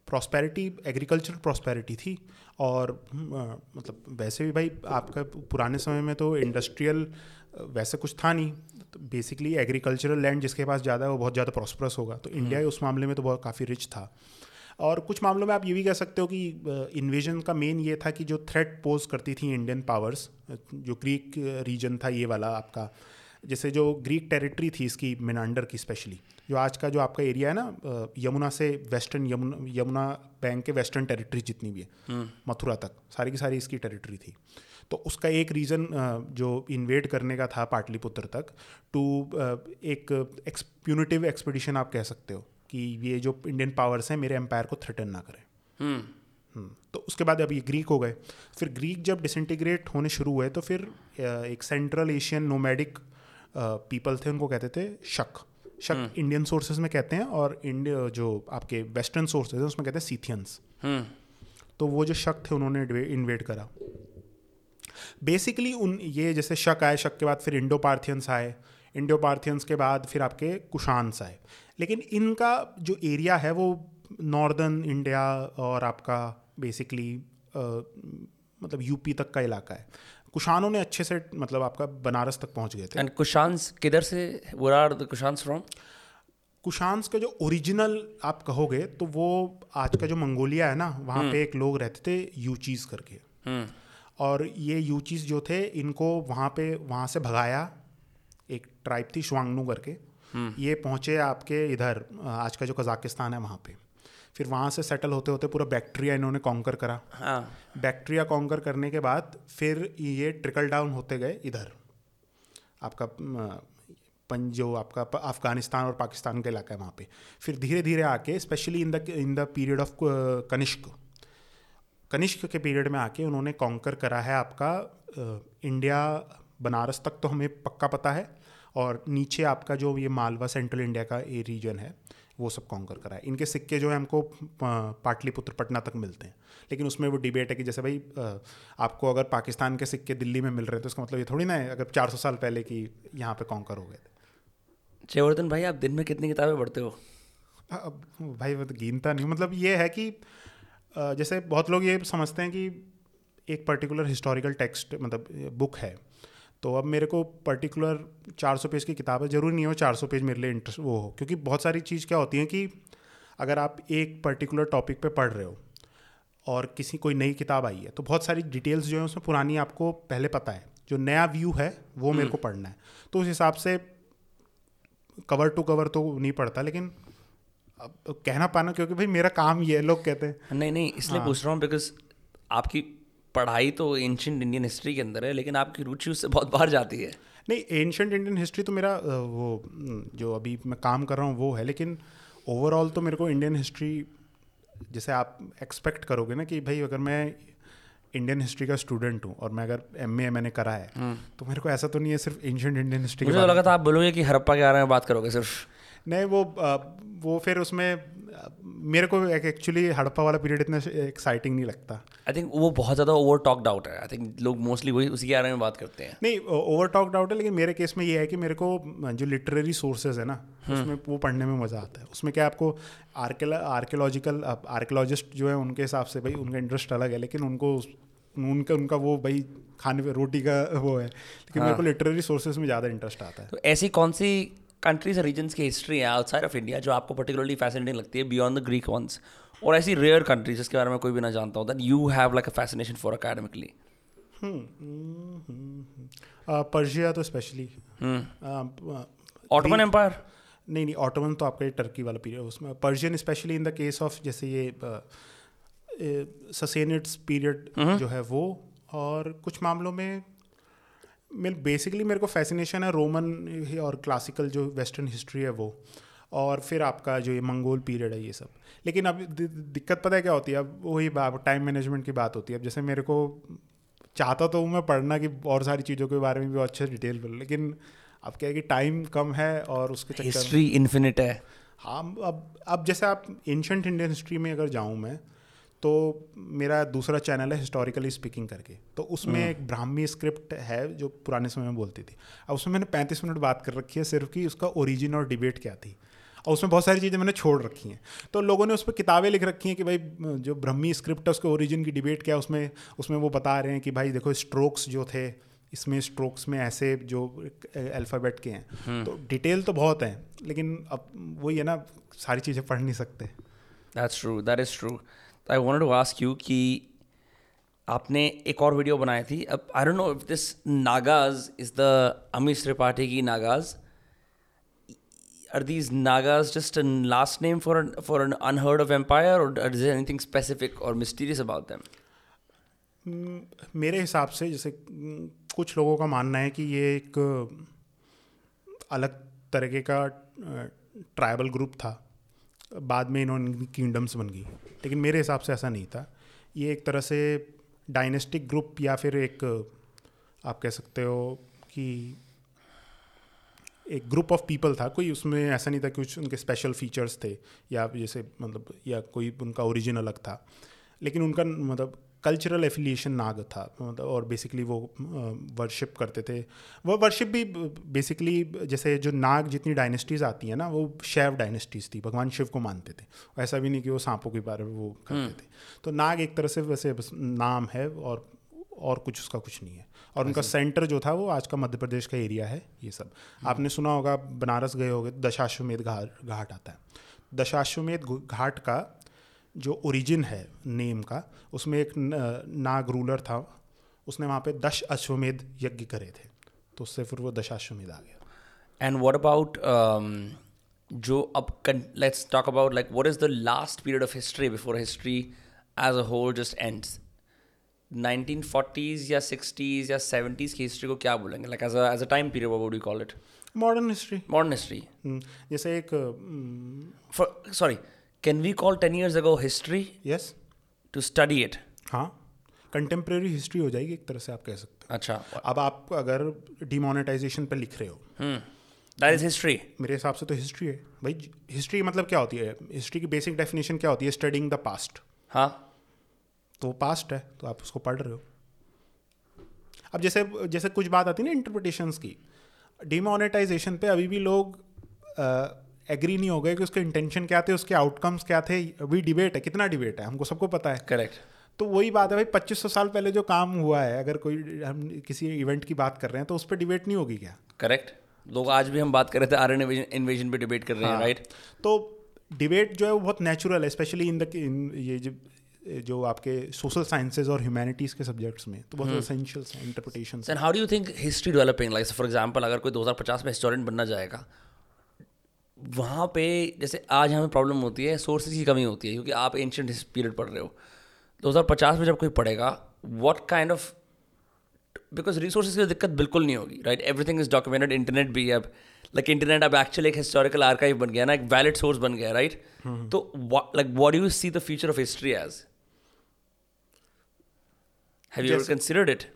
प्रॉस्पेरिटी एग्रीकल्चर प्रॉस्पेरिटी थी। और मतलब वैसे भी भाई आपका पुराने समय में तो इंडस्ट्रियल वैसे कुछ था नहीं। तो बेसिकली एग्रीकल्चरल लैंड जिसके पास ज़्यादा है वो बहुत ज़्यादा प्रॉस्परस होगा। तो इंडिया हम्म। उस मामले में तो बहुत काफ़ी रिच था। और कुछ मामलों में आप ये भी कह सकते हो कि इन्वेजन का मेन ये था कि जो थ्रेट पोज करती थी इंडियन पावर्स जो ग्रीक रीजन था ये वाला आपका जैसे जो ग्रीक टेरिटरी थी इसकी मिनांडर की स्पेशली जो आज का जो आपका एरिया है ना यमुना से वेस्टर्न यमुना यमुना बैंक के वेस्टर्न टेरिटरी जितनी भी है हम्म। मथुरा तक सारी की सारी इसकी टेरिटरी थी। तो उसका एक रीज़न जो इन्वेड करने का था पाटलिपुत्र तक टू एक एक्सप्यूनिटिव एक्सपीडिशन आप कह सकते हो कि ये जो इंडियन पावर्स हैं मेरे एम्पायर को थ्रेटन ना करें। हम्म। हम्म, तो उसके बाद अब ये ग्रीक हो गए। फिर ग्रीक जब डिसइंटीग्रेट होने शुरू हुए तो फिर एक सेंट्रल एशियन नोमैडिक पीपल थे उनको कहते थे शक। शक इंडियन सोर्सेज में कहते हैं और इंडिया जो आपके वेस्टर्न सोर्सेज हैं उसमें कहते हैं सीथियंस हम्म। तो वो जो शक थे उन्होंने इन्वेट करा। बेसिकली उन ये जैसे शक आए शक के बाद फिर इंडो पार्थियंस आए। इंडो पार्थियंस के बाद फिर आपके कुशान्स आए। लेकिन इनका जो एरिया है वो नॉर्दर्न इंडिया और आपका बेसिकली मतलब यूपी तक का इलाका है। कुशानों ने अच्छे से मतलब आपका बनारस तक पहुँच गए थे। एंड कुशान्स किधर से were are the Kushans from Kushans का जो ओरिजिनल आप कहोगे तो वो आज का जो मंगोलिया है ना वहाँ पे एक लोग रहते थे यूचीज करके। हम्म। और ये यूचीज जो थे इनको वहाँ पे वहाँ से भगाया एक ट्राइब थी श्वांगनू करके। ये पहुँचे आपके इधर आज का जो कजाकिस्तान है वहाँ पे। फिर वहाँ से सेटल होते होते पूरा बैक्टीरिया इन्होंने कॉन्कर करा। हाँ। बैक्टीरिया कॉन्कर करने के बाद फिर ये ट्रिकल डाउन होते गए इधर। आपका अम, पं जो आपका अफ़गानिस्तान और पाकिस्तान का इलाका है वहाँ पे। फिर धीरे धीरे आके specially in the in the period of Kanishka. Kanishka के पीरियड में आके उन्होंने कॉन्कर करा है आपका इंडिया बनारस तक तो हमें पक्का पता है। और नीचे आपका जो ये मालवा सेंट्रल इंडिया का ये रीजन है वो सब कॉन्कर करा है। इनके सिक्के जो है हमको पाटलिपुत्र पटना तक मिलते हैं। लेकिन उसमें वो डिबेट है कि जैसे भाई आपको अगर पाकिस्तान के सिक्के दिल्ली में मिल रहे हैं तो इसका मतलब ये थोड़ी ना है अगर 400 साल पहले की यहाँ पे कॉन्कर हो गए थे। जयवर्धन भाई आप दिन में कितनी किताबें पढ़ते हो? अब भाई वो तो गिनता नहीं मतलब ये है कि जैसे बहुत लोग ये समझते हैं कि एक पर्टिकुलर हिस्टोरिकल टेक्स्ट मतलब बुक है। तो अब मेरे को पर्टिकुलर 400 पेज की किताब है। ज़रूरी नहीं हो 400 पेज मेरे लिए इंटरेस्ट वो हो। क्योंकि बहुत सारी चीज़ क्या होती है कि अगर आप एक पर्टिकुलर टॉपिक पे पढ़ रहे हो और किसी कोई नई किताब आई है तो बहुत सारी डिटेल्स जो है उसमें पुरानी आपको पहले पता है। जो नया व्यू है वो मेरे को पढ़ना है। तो उस हिसाब से कवर टू कवर तो नहीं पढ़ता लेकिन अब कहना पाना क्योंकि भाई मेरा काम ये है लोग कहते हैं। नहीं नहीं इसलिए पूछ रहा हूँ बिकॉज़ आपकी पढ़ाई तो एंशियंट इंडियन हिस्ट्री के अंदर है लेकिन आपकी रुचि उससे बहुत बाहर जाती है। नहीं एंशंट इंडियन हिस्ट्री तो मेरा वो जो अभी मैं काम कर रहा हूँ वो है लेकिन ओवरऑल तो मेरे को इंडियन हिस्ट्री जैसे आप एक्सपेक्ट करोगे ना कि भाई अगर मैं इंडियन हिस्ट्री का स्टूडेंट हूँ और मैं अगर एम मैंने करा है तो मेरे को ऐसा तो नहीं है सिर्फ़ एंशंट इंडियन हिस्ट्री मुझे तो लगा था आप बोलोगे कि हरप्पा के बारे में बात करोगे सिर्फ़। नहीं वो वो फिर उसमें मेरे को एक एक्चुअली हड़प्पा वाला पीरियड इतना एक्साइटिंग नहीं लगता। आई थिंक वो बहुत ज़्यादा ओवर टॉक्ड आउट है। आई थिंक लोग मोस्टली वही उसी के बारे में बात करते हैं। नहीं ओवर टॉक आउट है लेकिन मेरे केस में ये है कि मेरे को जो लिटरेरी सोर्सेज है ना उसमें वो पढ़ने में मज़ा आता है। उसमें क्या आपको आर्कियोलॉजिकल आर्कियोलॉजिस्ट जो है उनके हिसाब से भाई उनका इंटरेस्ट अलग है लेकिन उनको उनका उनका वो भाई खाने पे रोटी का वो है। लेकिन हाँ. मेरे को लिटरेरी सोर्सेज में ज़्यादा इंटरेस्ट आता है। तो ऐसी कौन सी कंट्रीज़ और रीजन्स की हिस्ट्री है आउटसाइड ऑफ़ इंडिया जो आपको पर्टिकुलरली फैसिनेटिंग लगती है बियॉन्ड द ग्रीक वंस और ऐसी रेयर कंट्रीज़ जिसके बारे में कोई भी ना जानता हो that you have like a fascination for academically Persia तो स्पेशली ऑटोमन एम्पायर नहीं नहीं ऑटोमन तो आपका ये टर्की वाला पीरियड उसमें Persian specially in the case of जैसे ये ससेनिट्स पीरियड जो है वो और कुछ मामलों में मेरे बेसिकली मेरे को फैसिनेशन है रोमन और क्लासिकल जो वेस्टर्न हिस्ट्री है वो और फिर आपका जो ये मंगोल पीरियड है ये सब। लेकिन अब दिक्कत पता है क्या होती है? अब वही टाइम मैनेजमेंट की बात होती है। अब जैसे मेरे को चाहता तो हूँ मैं पढ़ना कि और सारी चीज़ों के बारे में भी अच्छे डिटेल बोल लेकिन अब क्या है कि टाइम कम है और उसके चक्कर हिस्ट्री इन्फिनिट है। हाँ अब अब जैसे आप एंशंट इंडियन हिस्ट्री में अगर जाऊँ मैं तो मेरा दूसरा चैनल है हिस्टोरिकली स्पीकिंग करके। तो उसमें एक ब्राह्मी स्क्रिप्ट है जो पुराने समय में बोलती थी। अब उसमें मैंने पैंतीस मिनट बात कर रखी है सिर्फ़ कि उसका ओरिजिन और डिबेट क्या थी। और उसमें बहुत सारी चीज़ें मैंने छोड़ रखी हैं। तो लोगों ने उस पर किताबें लिख रखी हैं कि भाई जो ब्रह्मी स्क्रिप्ट है उसके ओरिजिन की डिबेट क्या है उसमें उसमें वो बता रहे हैं कि भाई देखो स्ट्रोक्स जो थे इसमें स्ट्रोक्स में ऐसे जो अल्फ़ाबेट के हैं। तो डिटेल तो बहुत है लेकिन अब वही है ना सारी चीज़ें पढ़ नहीं सकते। That's true that is true I want to ask you कि आपने एक और वीडियो बनाई थी। अब I don't know if this Nagas is the Amit Tripathi की Nagas are these Nagas just last name for for an unheard of empire और is anything specific और मिस्टीरियस अबाउट दैम मेरे हिसाब से जैसे hmm, कुछ लोगों का मानना है कि ये एक अलग तरीके का ट्राइबल ग्रुप था। बाद में इन्होंने किंगडम्स बन गई। लेकिन मेरे हिसाब से ऐसा नहीं था। ये एक तरह से डायनेस्टिक ग्रुप या फिर एक, आप कह सकते हो कि एक ग्रुप ऑफ़ पीपल था। कोई उसमें ऐसा नहीं था कि कुछ उनके स्पेशल फीचर्स थे या जैसे मतलब या कोई उनका ओरिजिन अलग था। लेकिन उनका मतलब कल्चरल एफिलिएशन नाग था मतलब और बेसिकली वो वर्शिप करते थे। वो वर्शिप भी बेसिकली जैसे जो नाग जितनी डायनेस्टीज आती हैं ना वो शैव डायनेस्टीज थी भगवान शिव को मानते थे। ऐसा भी नहीं कि वो सांपों के बारे में वो करते थे। तो नाग एक तरह से वैसे बस नाम है और और कुछ उसका कुछ नहीं है। और उनका सेंटर जो था वो आज का मध्य प्रदेश का एरिया है ये सब। आपने सुना होगा बनारस गए होगे दशाश्वमेध घाट घाट आता है। दशाश्वमेध घाट का जो ओरिजिन है नेम का उसमें एक नाग रूलर था उसने वहाँ पे दश अश्वमेध यज्ञ करे थे। तो उससे फिर वो दशाश्वमेध आ गया। एंड व्हाट अबाउट जो अब let's talk about like what is the last period of history before history as a whole just ends 1940s या 60s या 70s की हिस्ट्री को क्या बोलेंगे? Like as as a time period what you call it modern history modern history जैसे एक sorry can we call ten years ago history yes to study it हाँ। Contemporary history हो जाएगी एक तरह से आप कह सकते हैं। अच्छा। अब आप अगर डिमोनेटाइजेशन पे लिख रहे हो। दैट इज़ हिस्ट्री मेरे हिसाब से तो हिस्ट्री है। भाई हिस्ट्री मतलब क्या होती है? हिस्ट्री की बेसिक डेफिनेशन क्या होती है? स्टडिंग द पास्ट हाँ। तो पास्ट है तो आप उसको पढ़ रहे हो। अब जैसे जैसे कुछ बात आती है ना इंटरप्रिटेशंस की। डिमोनेटाइजेशन पे अभी भी लोग एग्री नहीं हो गए कि उसके इंटेंशन क्या थे उसके आउटकम्स क्या थे अभी डिबेट है कितना डिबेट है हमको सबको पता है। करेक्ट तो वही बात है भाई पच्चीस सौ साल पहले जो काम हुआ है अगर कोई हम किसी इवेंट की बात कर रहे हैं तो उस पर डिबेट नहीं होगी क्या? करेक्ट लोग आज भी हम बात कर रहे थे आर एन इन्वेजन पे डिबेट कर रहे हैं राइट हाँ। तो डिबेट जो है वो बहुत नेचुरल है स्पेशली इन द ये जो जो आपके सोशल साइंसेज और ह्यूमैनिटीज के सब्जेक्ट्स में तो बहुत एसेंशियल्स हैं interpretation and how do you think history developing like for example अगर कोई 2050 में हिस्टोरियन बनना जाएगा वहाँ पे जैसे आज हमें प्रॉब्लम होती है सोर्सेज की कमी होती है क्योंकि आप एंशंट पीरियड पढ़ रहे हो। 2050 में जब कोई पढ़ेगा what kind of because resources की दिक्कत बिल्कुल नहीं होगी right everything is documented internet भी अब लाइक इंटरनेट अब एक्चुअली एक हिस्टोरिकल आर्काइव बन गया ना एक वैलिड सोर्स बन गया राइट तो like what you see the future of history as have you considered it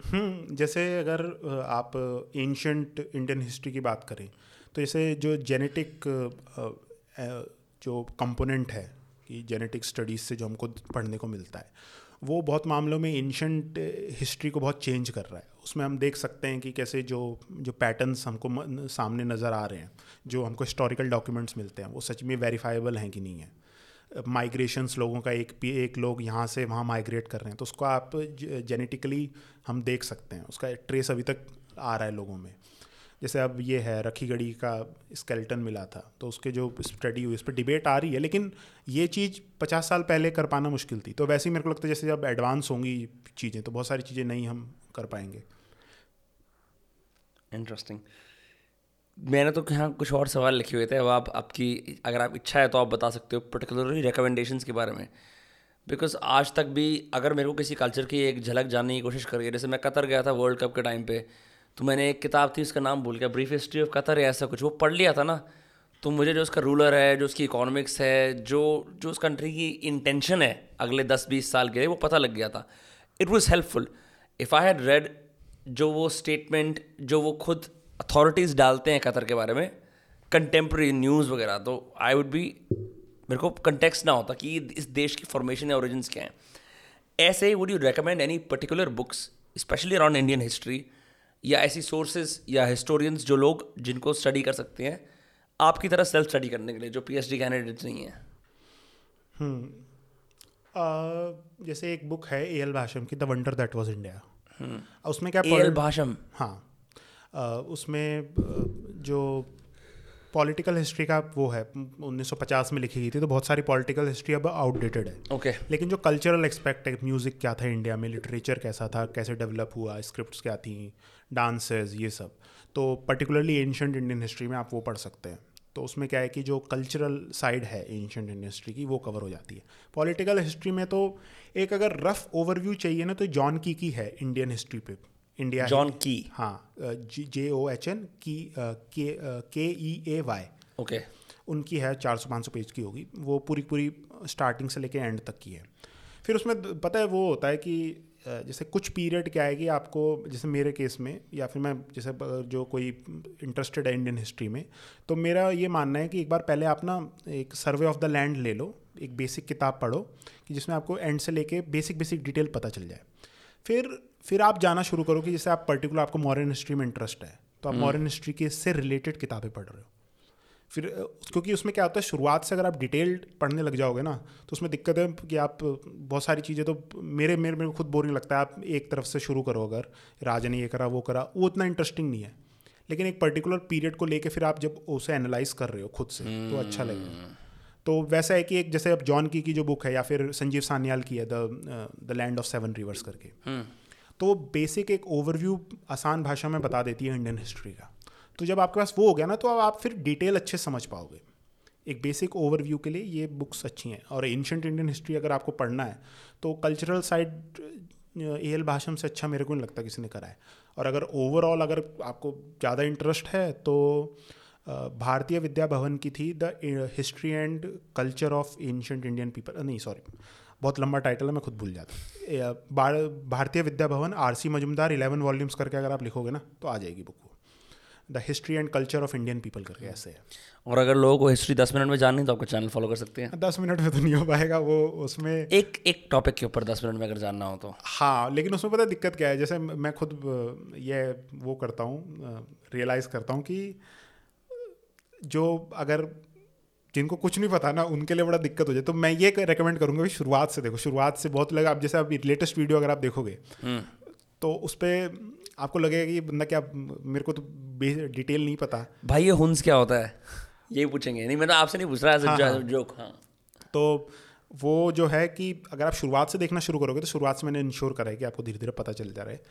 जैसे अगर आप एंशंट इंडियन हिस्ट्री की बात करें तो जैसे जो जेनेटिक जो कंपोनेंट है, कि जेनेटिक स्टडीज़ से जो हमको पढ़ने को मिलता है, वो बहुत मामलों में एंशंट हिस्ट्री को बहुत चेंज कर रहा है। उसमें हम देख सकते हैं कि कैसे जो जो पैटर्न्स हमको सामने नज़र आ रहे हैं, जो हमको हिस्टोरिकल डॉक्यूमेंट्स मिलते हैं, वो सच में वेरीफाइबल हैं कि नहीं है। माइग्रेशंस लोगों का एक एक लोग यहाँ से वहाँ माइग्रेट कर रहे हैं तो उसको आप जेनेटिकली हम देख सकते हैं, उसका ट्रेस अभी तक आ रहा है लोगों में। जैसे अब ये है रखी गढ़ी का स्केल्टन मिला था तो उसके जो स्टडी हुई, उस पर डिबेट आ रही है, लेकिन ये चीज़ पचास साल पहले कर पाना मुश्किल थी। तो वैसे ही मेरे को लगता है जैसे जब एडवांस होंगी चीज़ें तो बहुत सारी चीज़ें नहीं हम कर पाएँगे। इंटरेस्टिंग मैंने तो यहाँ कुछ और सवाल लिखे हुए थे, अब आप, आपकी, अगर आप इच्छा है तो आप बता सकते हो पर्टिकुलरली रिकमेंडेशंस के बारे में। बिकॉज़ आज तक भी अगर मेरे को किसी कल्चर की एक झलक जानने की कोशिश करिए, जैसे मैं कतर गया था वर्ल्ड कप के टाइम पे तो मैंने एक किताब थी उसका नाम भूल गया ब्रीफ हिस्ट्री ऑफ़ कतर ऐसा कुछ, वो पढ़ लिया था ना। तो मुझे जो उसका रूलर है, जो उसकी इकोनॉमिक्स है, जो जो उस कंट्री की इंटेंशन है अगले दस बीस साल के लिए, वो पता लग गया था। It was helpful if I had read जो वो स्टेटमेंट जो वो खुद अथॉरिटीज़ डालते हैं कतर के बारे में कंटेम्प्रेरी न्यूज़ वगैरह तो आई वुड बी मेरे को कंटेक्स ना होता कि इस देश की फॉर्मेशन या ओरिजिन क्या हैं। ऐसे ही would you recommend any particular books specially around Indian history या ऐसी सोर्सेज या हिस्टोरियंस जो लोग जिनको स्टडी कर सकते हैं आपकी तरह सेल्फ स्टडी करने के लिए जो पीएचडी कैंडिडेट्स नहीं हैं। हम्म, जैसे एक बुक है ए एल भाषम की the wonder that was India उसमें क्या ए एल भाषम हाँ। उसमें जो पॉलिटिकल हिस्ट्री का वो है 1950 में लिखी गई थी तो बहुत सारी पॉलिटिकल हिस्ट्री अब आउटडेटेड है। Okay okay. लेकिन जो कल्चरल एक्सपेक्ट है म्यूज़िक क्या था इंडिया में लिटरेचर कैसा था कैसे डेवलप हुआ स्क्रिप्ट क्या थी डांसेस ये सब। तो पर्टिकुलरली एंशंट इंडियन हिस्ट्री में आप वो पढ़ सकते हैं। तो उसमें क्या है कि जो कल्चरल साइड है एंशंट इंडियन हिस्ट्री की वो कवर हो जाती है। पॉलिटिकल हिस्ट्री में तो एक अगर रफ ओवरव्यू चाहिए ना तो जॉन की की है इंडियन हिस्ट्री पे। इंडिया जॉन की हाँ जे ओ एच एन की के ई ए वाई ओके। उनकी है चार सौ पाँच सौ पेज की होगी। वो पूरी पूरी स्टार्टिंग से लेके एंड तक की है। फिर उसमें पता है वो होता है कि जैसे कुछ पीरियड क्या है कि आपको जैसे मेरे केस में या फिर मैं जैसे जो कोई इंटरेस्टेड है इंडियन हिस्ट्री में तो मेरा ये मानना है कि एक बार पहले आप ना एक सर्वे ऑफ़ द लैंड ले लो एक बेसिक किताब पढ़ो कि जिसमें आपको एंड से लेके बेसिक बेसिक डिटेल पता चल जाए। फिर फिर आप जाना शुरू करो कि जैसे आप पर्टिकुलर आपको मॉडर्न हिस्ट्री में इंटरेस्ट है तो आप मॉडर्न हिस्ट्री के से रिलेटेड किताबें पढ़ रहे हो। फिर क्योंकि उसमें क्या होता है शुरुआत से अगर आप डिटेल्ड पढ़ने लग जाओगे ना तो उसमें दिक्कत है कि आप बहुत सारी चीज़ें तो मेरे मेरे मेरे को खुद बोरिंग लगता है आप एक तरफ़ से शुरू करो अगर राजा ने ये करा वो करा वो उतना इंटरेस्टिंग नहीं है। लेकिन एक पर्टिकुलर पीरियड को लेके फिर आप जब उसे एनालाइज कर रहे हो खुद से तो अच्छा लगेगा। तो वैसा है कि एक जैसे अब जॉन की की जो बुक है या फिर संजीव सान्याल की है the the land of seven rivers करके। हम्म। तो बेसिक एक ओवरव्यू आसान भाषा में बता देती है इंडियन हिस्ट्री का। तो जब आपके पास वो हो गया ना तो अब आप फिर डिटेल अच्छे समझ पाओगे। एक बेसिक ओवरव्यू के लिए ये बुक्स अच्छी हैं। और एंशंट इंडियन हिस्ट्री अगर आपको पढ़ना है तो cultural side A L Basham से अच्छा मेरे को नहीं लगता किसी ने करा है। और अगर ओवरऑल अगर आपको ज़्यादा इंटरेस्ट है तो भारतीय विद्या भवन की थी the history and culture of ancient Indian people. नहीं सॉरी बहुत लंबा टाइटल है मैं खुद भूल जाता Bharatiya Vidya Bhavan R C Majumdar eleven volumes करके अगर आप लिखोगे ना तो आ जाएगी book the history and culture of Indian people करके ऐसे है। और अगर लोगों को हिस्ट्री दस मिनट में जाननी तो आपका चैनल फॉलो कर सकते हैं। दस मिनट में तो नहीं हो पाएगा वो उसमें एक एक टॉपिक के ऊपर दस मिनट में अगर जानना हो तो। हाँ लेकिन उसमें पता दिक्कत क्या है? जैसे मैं खुद ये वो करता हूँ रियलाइज़ करता हूँ कि जो अगर जिनको कुछ नहीं पता ना उनके लिए बड़ा दिक्कत हो जाए। तो मैं ये रिकमेंड करूँगा कि शुरुआत से देखो। शुरुआत से बहुत लगा आप जैसे आप लेटेस्ट वीडियो अगर आप देखोगे हम्म। तो उस पर आपको लगेगा कि बंदा क्या मेरे को तो डिटेल नहीं पता। भाई ये हुंस क्या होता है? यही पूछेंगे। नहीं मैं तो आपसे नहीं पूछ रहा हाँ, हाँ, जोक हाँ। तो वो जो है कि अगर आप शुरुआत से देखना शुरू करोगे तो शुरुआत से मैंने इंश्योर करा है कि आपको धीरे धीरे पता चल जा रहा है।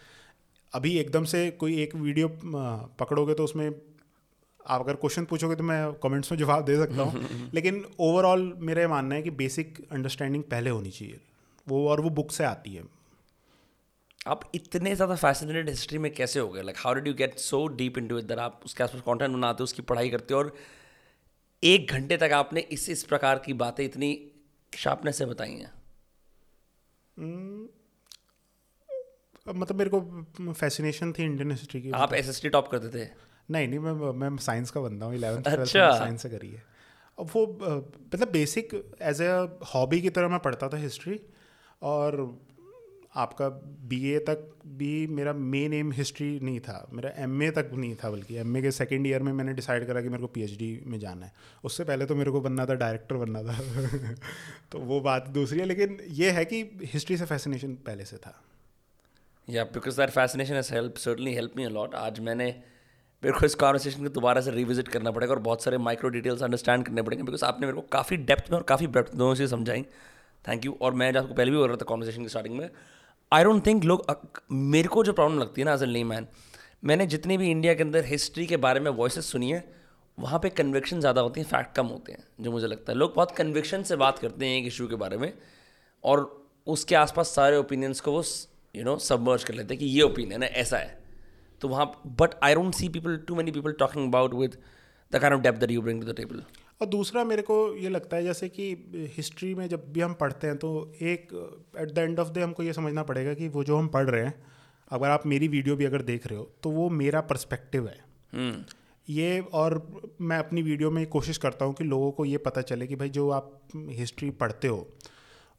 अभी एकदम से कोई एक वीडियो पकड़ोगे तो उसमें आप अगर क्वेश्चन पूछोगे तो मैं कमेंट्स में जवाब दे सकता हूँ। <laughs> लेकिन ओवरऑल मेरा मानना है कि बेसिक अंडरस्टैंडिंग पहले होनी चाहिए। वो और वो बुक से आती है। आप इतने ज़्यादा फैसिनेटेड हिस्ट्री में कैसे हो गए? Like how did you get so deep into it आप उसके आसपास कॉन्टेंट बनाते हो उसकी पढ़ाई करते हो और एक घंटे तक आपने इस इस प्रकार की बातें इतनी शार्पनेस से बताई हैं? hmm, मतलब मेरे को फैसिनेशन थी इंडियन हिस्ट्री की। आप एस एस टी टॉप करते थे। नहीं नहीं मैं मैं साइंस का बंदा हूँ इलेवन अच्छा। साइंस से करी है। अब वो मतलब बेसिक एज ए हॉबी की तरह मैं पढ़ता था हिस्ट्री और आपका बीए तक भी मेरा मेन एम हिस्ट्री नहीं था। मेरा एमए तक नहीं था बल्कि एमए के सेकेंड ईयर में मैंने डिसाइड करा कि मेरे को पीएचडी में जाना है। उससे पहले तो मेरे को बनना था डायरेक्टर बनना था। <laughs> तो वो बात दूसरी है लेकिन ये है कि हिस्ट्री से फैसिनेशन पहले से था। या because that fascination has help certainly help me a lot आज मैंने मेरे को इस कॉन्वर्सेशन को दोबारा से रिविजिट करना पड़ेगा और बहुत सारे माइक्रो डिटेल्स अंडरस्टैंड करने पड़ेंगे बिकॉज़ आपने मेरे को काफ़ी डेप्थ में और काफ़ी ब्रेप्थ दोनों से समझाई। थैंक यू और मैं आपको पहले भी बोल रहा था कॉन्वर्सेशन की स्टार्टिंग में आई डोंट थिंक लोग मेरे को जो प्रॉब्लम लगती है ना एज एन मैन मैंने जितनी भी इंडिया के अंदर हिस्ट्री के बारे में वॉइस सुनी है, वहाँ पे कन्विक्शन ज़्यादा होती हैं फैक्ट कम होते हैं, जो मुझे लगता है। लोग बहुत कन्विक्शन से बात करते हैं एक इशू के बारे में और उसके आसपास सारे ओपिनियंस को वो यू नो सबमर्ज कर लेते हैं कि ये ओपिनियन है, ऐसा है। तो वहाँ but I don't see people too many people talking about with the kind of depth that you bring to the table और दूसरा मेरे को ये लगता है जैसे कि हिस्ट्री में जब भी हम पढ़ते हैं तो एक at the end of day हमको ये समझना पड़ेगा कि वो जो हम पढ़ रहे हैं अगर आप मेरी वीडियो भी अगर देख रहे हो तो वो मेरा पर्सपेक्टिव है। हम्म। ये और मैं अपनी वीडियो में कोशिश करता हूँ कि लोगों को ये पता चले कि भाई जो आप हिस्ट्री पढ़ते हो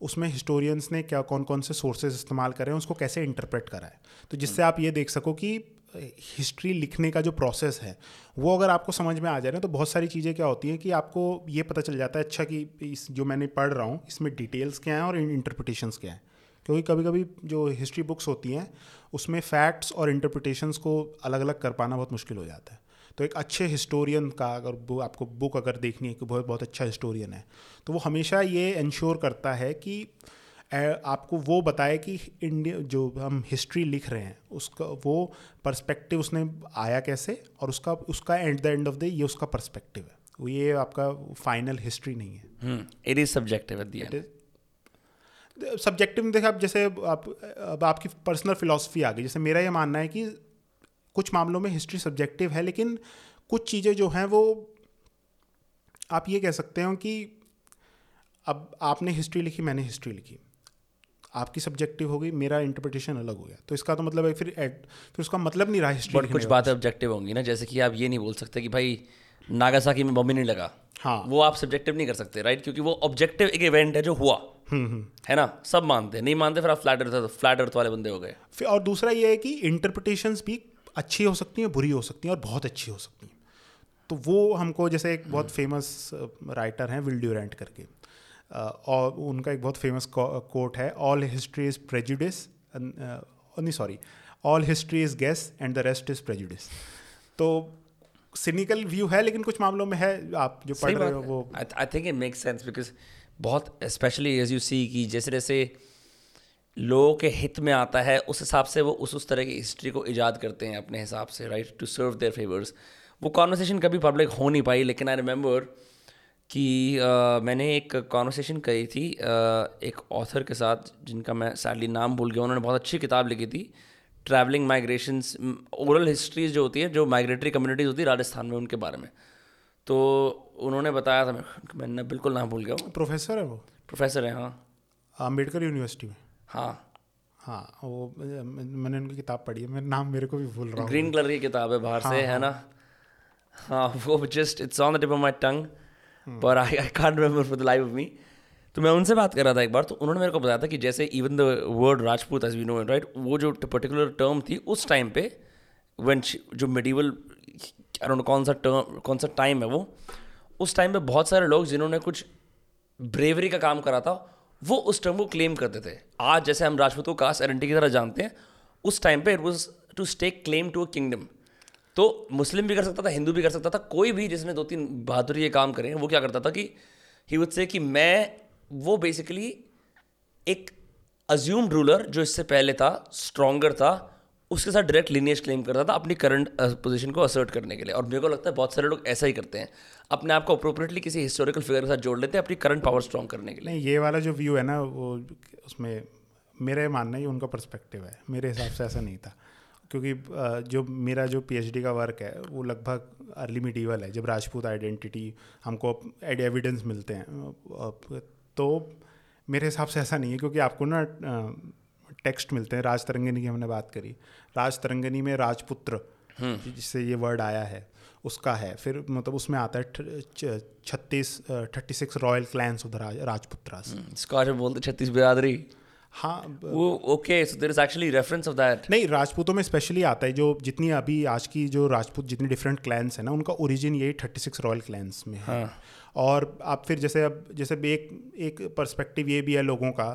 उसमें हिस्टोरियंस ने क्या कौन कौन से सोर्सेज इस्तेमाल करें उसको कैसे इंटरप्रेट करा है। तो जिससे आप ये देख सको कि हिस्ट्री लिखने का जो प्रोसेस है, वो अगर आपको समझ में आ जाए ना तो बहुत सारी चीज़ें क्या होती हैं कि आपको ये पता चल जाता है अच्छा कि इस जो मैंने पढ़ रहा हूँ, इसमें डिटेल्स क्या हैं और इंटरप्रिटेशंस क्या हैं? क्योंकि कभी कभी जो हिस्ट्री बुक्स होती हैं, उसमें फैक्ट्स और इंटरप्रिटेशंस को अलग अलग कर पाना बहुत मुश्किल हो जाता है। तो एक अच्छे हिस्टोरियन का अगर वो आपको बुक अगर देखनी है कि बहुत बहुत अच्छा हिस्टोरियन है तो वो हमेशा ये इंश्योर करता है कि आपको वो बताए कि इंडिया जो हम हिस्ट्री लिख रहे हैं उसका वो पर्सपेक्टिव उसने आया कैसे और उसका उसका at the end of the ये उसका पर्सपेक्टिव है। वो ये आपका फाइनल हिस्ट्री नहीं है। इट इज़ सब्जेक्टिव सब्जेक्टिव में देखा आप जैसे आप अब आपकी पर्सनल फिलोसफी आ गई। जैसे मेरा ये मानना है कि कुछ मामलों में हिस्ट्री सब्जेक्टिव है लेकिन कुछ चीज़ें जो हैं वो आप ये कह सकते हो कि अब आपने हिस्ट्री लिखी मैंने हिस्ट्री लिखी। आपकी सब्जेक्टिव हो गई मेरा इंटरप्रिटेशन अलग हो गया। तो इसका तो मतलब है फिर एड फिर उसका मतलब नहीं रहा हिस्ट्री बट कुछ बातें ऑब्जेक्टिव होंगी ना जैसे कि आप ये नहीं बोल सकते कि भाई नागासाकी में बम ही नहीं लगा। हाँ। वो आप सब्जेक्टिव नहीं कर सकते राइट क्योंकि वो ऑब्जेक्टिव एक इवेंट है जो हुआ। है ना? सब मानते हैं नहीं मानते फिर आप फ्लैट अर्थ फ्लैट अर्थ वाले बंदे हो गए। फिर और दूसरा ये है कि इंटरप्रिटेशंस भी अच्छी हो सकती हैं बुरी हो सकती हैं और बहुत अच्छी हो सकती हैं। तो वो हमको जैसे एक बहुत फ़ेमस राइटर हैं विल ड्यूरेंट करके। और उनका एक बहुत फ़ेमस कोट है ऑल हिस्ट्री इज़ प्रेजुडिस नहीं sorry all history is guess and the rest is prejudice तो सिनिकल व्यू है लेकिन कुछ मामलों में है आप जो पढ़ रहे हो वो I think it make sense because बहुत स्पेशली एज यू सी कि जैसे जैसे लोगों के हित में आता है उस हिसाब से वो उस उस तरह की हिस्ट्री को ईजाद करते हैं अपने हिसाब से right to serve their favours वो कॉन्वर्सेशन कभी पब्लिक हो नहीं पाई लेकिन आई रिमेंबर कि अ, मैंने एक कॉन्वर्सेशन करी थी अ, एक ऑथर के साथ जिनका मैं सैडली नाम भूल गया उन्होंने बहुत अच्छी किताब लिखी थी ट्रैवलिंग माइग्रेशंस ओरल हिस्ट्रीज जो होती है जो माइग्रेटरी कम्युनिटीज़ होती है राजस्थान में उनके बारे में। तो उन्होंने बताया था मैं मैंने बिल्कुल नाम भूल गया हूँ। प्रोफेसर है वो? प्रोफेसर हैं हाँ। अंबेडकर यूनिवर्सिटी में? हाँ। हाँ वो मैंने उनकी किताब पढ़ी है मैं नाम मेरे को भी भूल रहा हूँ। ग्रीन कलर की किताब है बाहर से है ना? हाँ वो just it's on the tip of my tongue पर I I can't remember for the life of me तो मैं उनसे बात कर रहा था एक बार तो उन्होंने मेरे को बताया था कि जैसे even the word Rajput as we know right वो जो पर्टिकुलर टर्म थी, उस टाइम पे she- जो मेडिवल कौन सा टर्म कौन सा टाइम है वो, उस टाइम पे बहुत सारे लोग जिन्होंने कुछ ब्रेवरी का काम करा था, वो उस टर्म को क्लेम करते थे। आज जैसे हम राजपूत को कास्ट आइडेंटिटी की तरह जानते हैं, उस टाइम पे it was to stake claim to a kingdom तो मुस्लिम भी कर सकता था, हिंदू भी कर सकता था, कोई भी जिसने दो तीन बहादुरी ये काम करे, वो क्या करता था कि ही वुड से कि मैं वो बेसिकली एक अज्यूम्ड रूलर जो इससे पहले था स्ट्रॉन्गर था, उसके साथ डायरेक्ट लिनियज क्लेम करता था अपनी करंट पोजीशन को असर्ट करने के लिए। और मेरे को लगता है बहुत सारे लोग ऐसा ही करते हैं। अपने आप को अप्रोप्रिएटली किसी हिस्टोरिकल फिगर के साथ जोड़ लेते हैं अपनी करंट पावर स्ट्रॉन्ग करने के लिए। नहीं, ये वाला जो व्यू है ना, वो उसमें मेरा मानना ही उनका पर्सपेक्टिव है, मेरे हिसाब से ऐसा नहीं था। क्योंकि जो मेरा जो पीएचडी का वर्क है वो लगभग अर्ली मिडीवल है जब राजपूत आइडेंटिटी हमको एविडेंस मिलते हैं तो मेरे हिसाब से ऐसा नहीं है क्योंकि आपको ना टेक्स्ट मिलते हैं राज तरंगिनी की हमने बात करी। राज तरंगिनी में राजपुत्र जिससे ये वर्ड आया है उसका है। फिर मतलब उसमें आता है छत्तीस थर्टी सिक्स रॉयल क्लैंस उधर राज, राजपुत्रास। स्कॉच में बोलते छत्तीस बिरादरी। हाँ वो okay so there is actually reference of that नहीं राजपूतों में स्पेशली आता है जो जितनी अभी आज की जो राजपूत जितनी डिफरेंट क्लैंस है ना उनका ओरिजिन यही थर्टी सिक्स रॉयल क्लैंस में है। और आप फिर जैसे अब जैसे एक एक पर्सपेक्टिव ये भी है लोगों का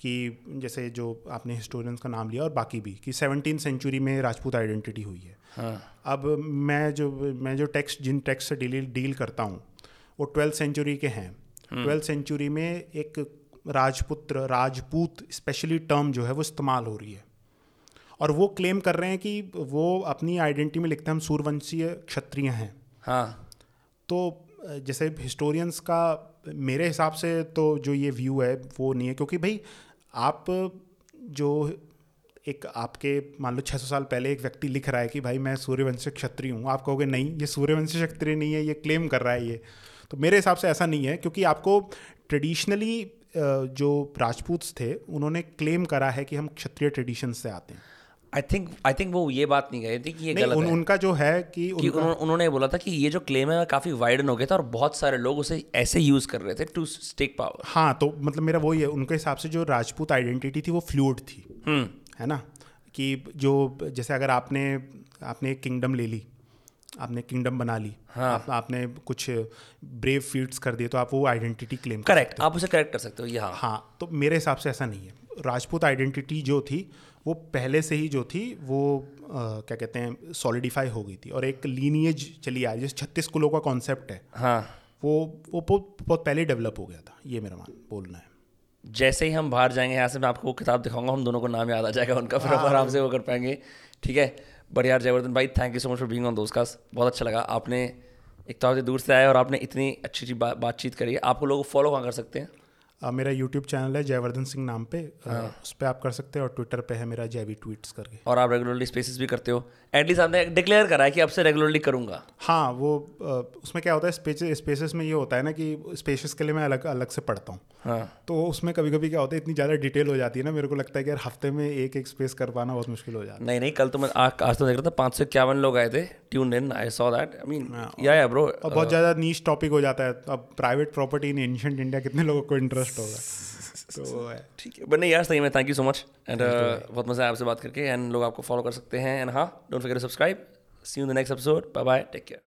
कि जैसे जो आपने हिस्टोरियंस का नाम लिया और बाकी भी कि सेवनटीन सेंचुरी में राजपूत आइडेंटिटी हुई है। हाँ। अब मैं जो मैं जो टेक्स्ट जिन टेक्स्ट से डील डील करता हूँ वो ट्वेल्थ सेंचुरी के हैं। ट्वेल्थ सेंचुरी में एक राजपुत्र राजपूत स्पेशली टर्म जो है वो इस्तेमाल हो रही है। और वो क्लेम कर रहे हैं कि वो अपनी आइडेंटिटी में लिखते हैं हम सूर्यवंशीय क्षत्रिय हैं। हाँ। तो जैसे हिस्टोरियंस का मेरे हिसाब से तो जो ये व्यू है वो नहीं है। क्योंकि भाई आप जो एक आपके मान लो 600 साल पहले एक व्यक्ति लिख रहा है कि भाई मैं सूर्यवंशी क्षत्रिय हूँ आप कहोगे नहीं ये सूर्यवंशी क्षत्रिय नहीं है ये क्लेम कर रहा है ये। तो मेरे हिसाब से ऐसा नहीं है क्योंकि आपको ट्रेडिशनली जो राजपूत थे उन्होंने क्लेम करा है कि हम क्षत्रिय ट्रेडिशन से आते हैं। आई थिंक आई थिंक वो ये बात नहीं कही थी कि ये गलत उन, है। उनका जो है कि कि उनका उन्होंने उन्होंने बोला था कि ये जो क्लेम है काफ़ी वाइडन हो गया था और बहुत सारे लोग उसे ऐसे यूज़ कर रहे थे टू स्टेक पावर हाँ तो मतलब मेरा वही है उनके हिसाब से जो राजपूत आइडेंटिटी थी वो फ्लूड थी। है ना? कि जो जैसे अगर आपने आपने एक किंगडम ले ली आपने किंगडम बना ली हाँ. आप, आपने कुछ ब्रेव फीट्स कर दिए तो आप वो आइडेंटिटी क्लेम करेक्ट आप उसे करेक्ट कर सकते हो ये हाँ। हाँ तो मेरे हिसाब से ऐसा नहीं है। राजपूत आइडेंटिटी जो थी वो पहले से ही जो थी वो अ, क्या कहते हैं सॉलिडिफाई हो गई थी। और एक लीनियज चली आई जैसे छत्तीस कुलों का कॉन्सेप्ट है हाँ। वो वो बहुत बहुत पहले डेवलप हो गया था ये मेरा मान बोलना है। जैसे ही हम बाहर जाएँगे यहाँ से मैं आपको वो किताब दिखाऊँगा हम दोनों को नाम याद आ जाएगा उनका फिर हम आराम से वो कर पाएँगे ठीक है? बट यार जयवर्धन भाई thank you so much for being on दोस्त का बहुत अच्छा लगा। आपने एक तो आपसे दूर से आए और आपने इतनी अच्छी अच्छी बा, बातचीत करी। है आपको लोग फॉलो कहाँ कर सकते हैं? आ, मेरा यूट्यूब चैनल है जयवर्धन सिंह नाम पे। हाँ। उस पर आप कर सकते हैं और ट्विटर पे है मेरा जयवी ट्वीट्स करके। और आप रेगुलरली स्पेसिस भी करते हो। एटलीस्ट आपने डिक्लेयर करा है कि अब से रेगुलरली करूँगा। हाँ वो उसमें क्या होता है स्पेसेस स्पेसेस में ये होता है ना कि स्पेसेस के लिए मैं अलग अलग से पढ़ता हूँ। हाँ। तो उसमें कभी कभी क्या होता है इतनी ज़्यादा डिटेल हो जाती है ना मेरे को लगता है कि यार हफ़्ते में एक एक स्पेस कर पाना बहुत मुश्किल हो जाता है। नहीं नहीं कल तो मैं आ, आज तो देख रहा था पाँच सौ इक्यावन लोग आए थे tune in I saw that I mean yeah yeah bro बहुत ज़्यादा नीच टॉपिक हो जाता है। अब private property in ancient India कितने लोगों को इंटरेस्ट होगा। तो ठीक है। बट नहीं यार सही में thank you so much and बहुत मज़ा आया आपसे बात करके। एंड लोग आपको फॉलो कर सकते हैं। एंड हाँ don't forget to subscribe see you the next episode bye bye take care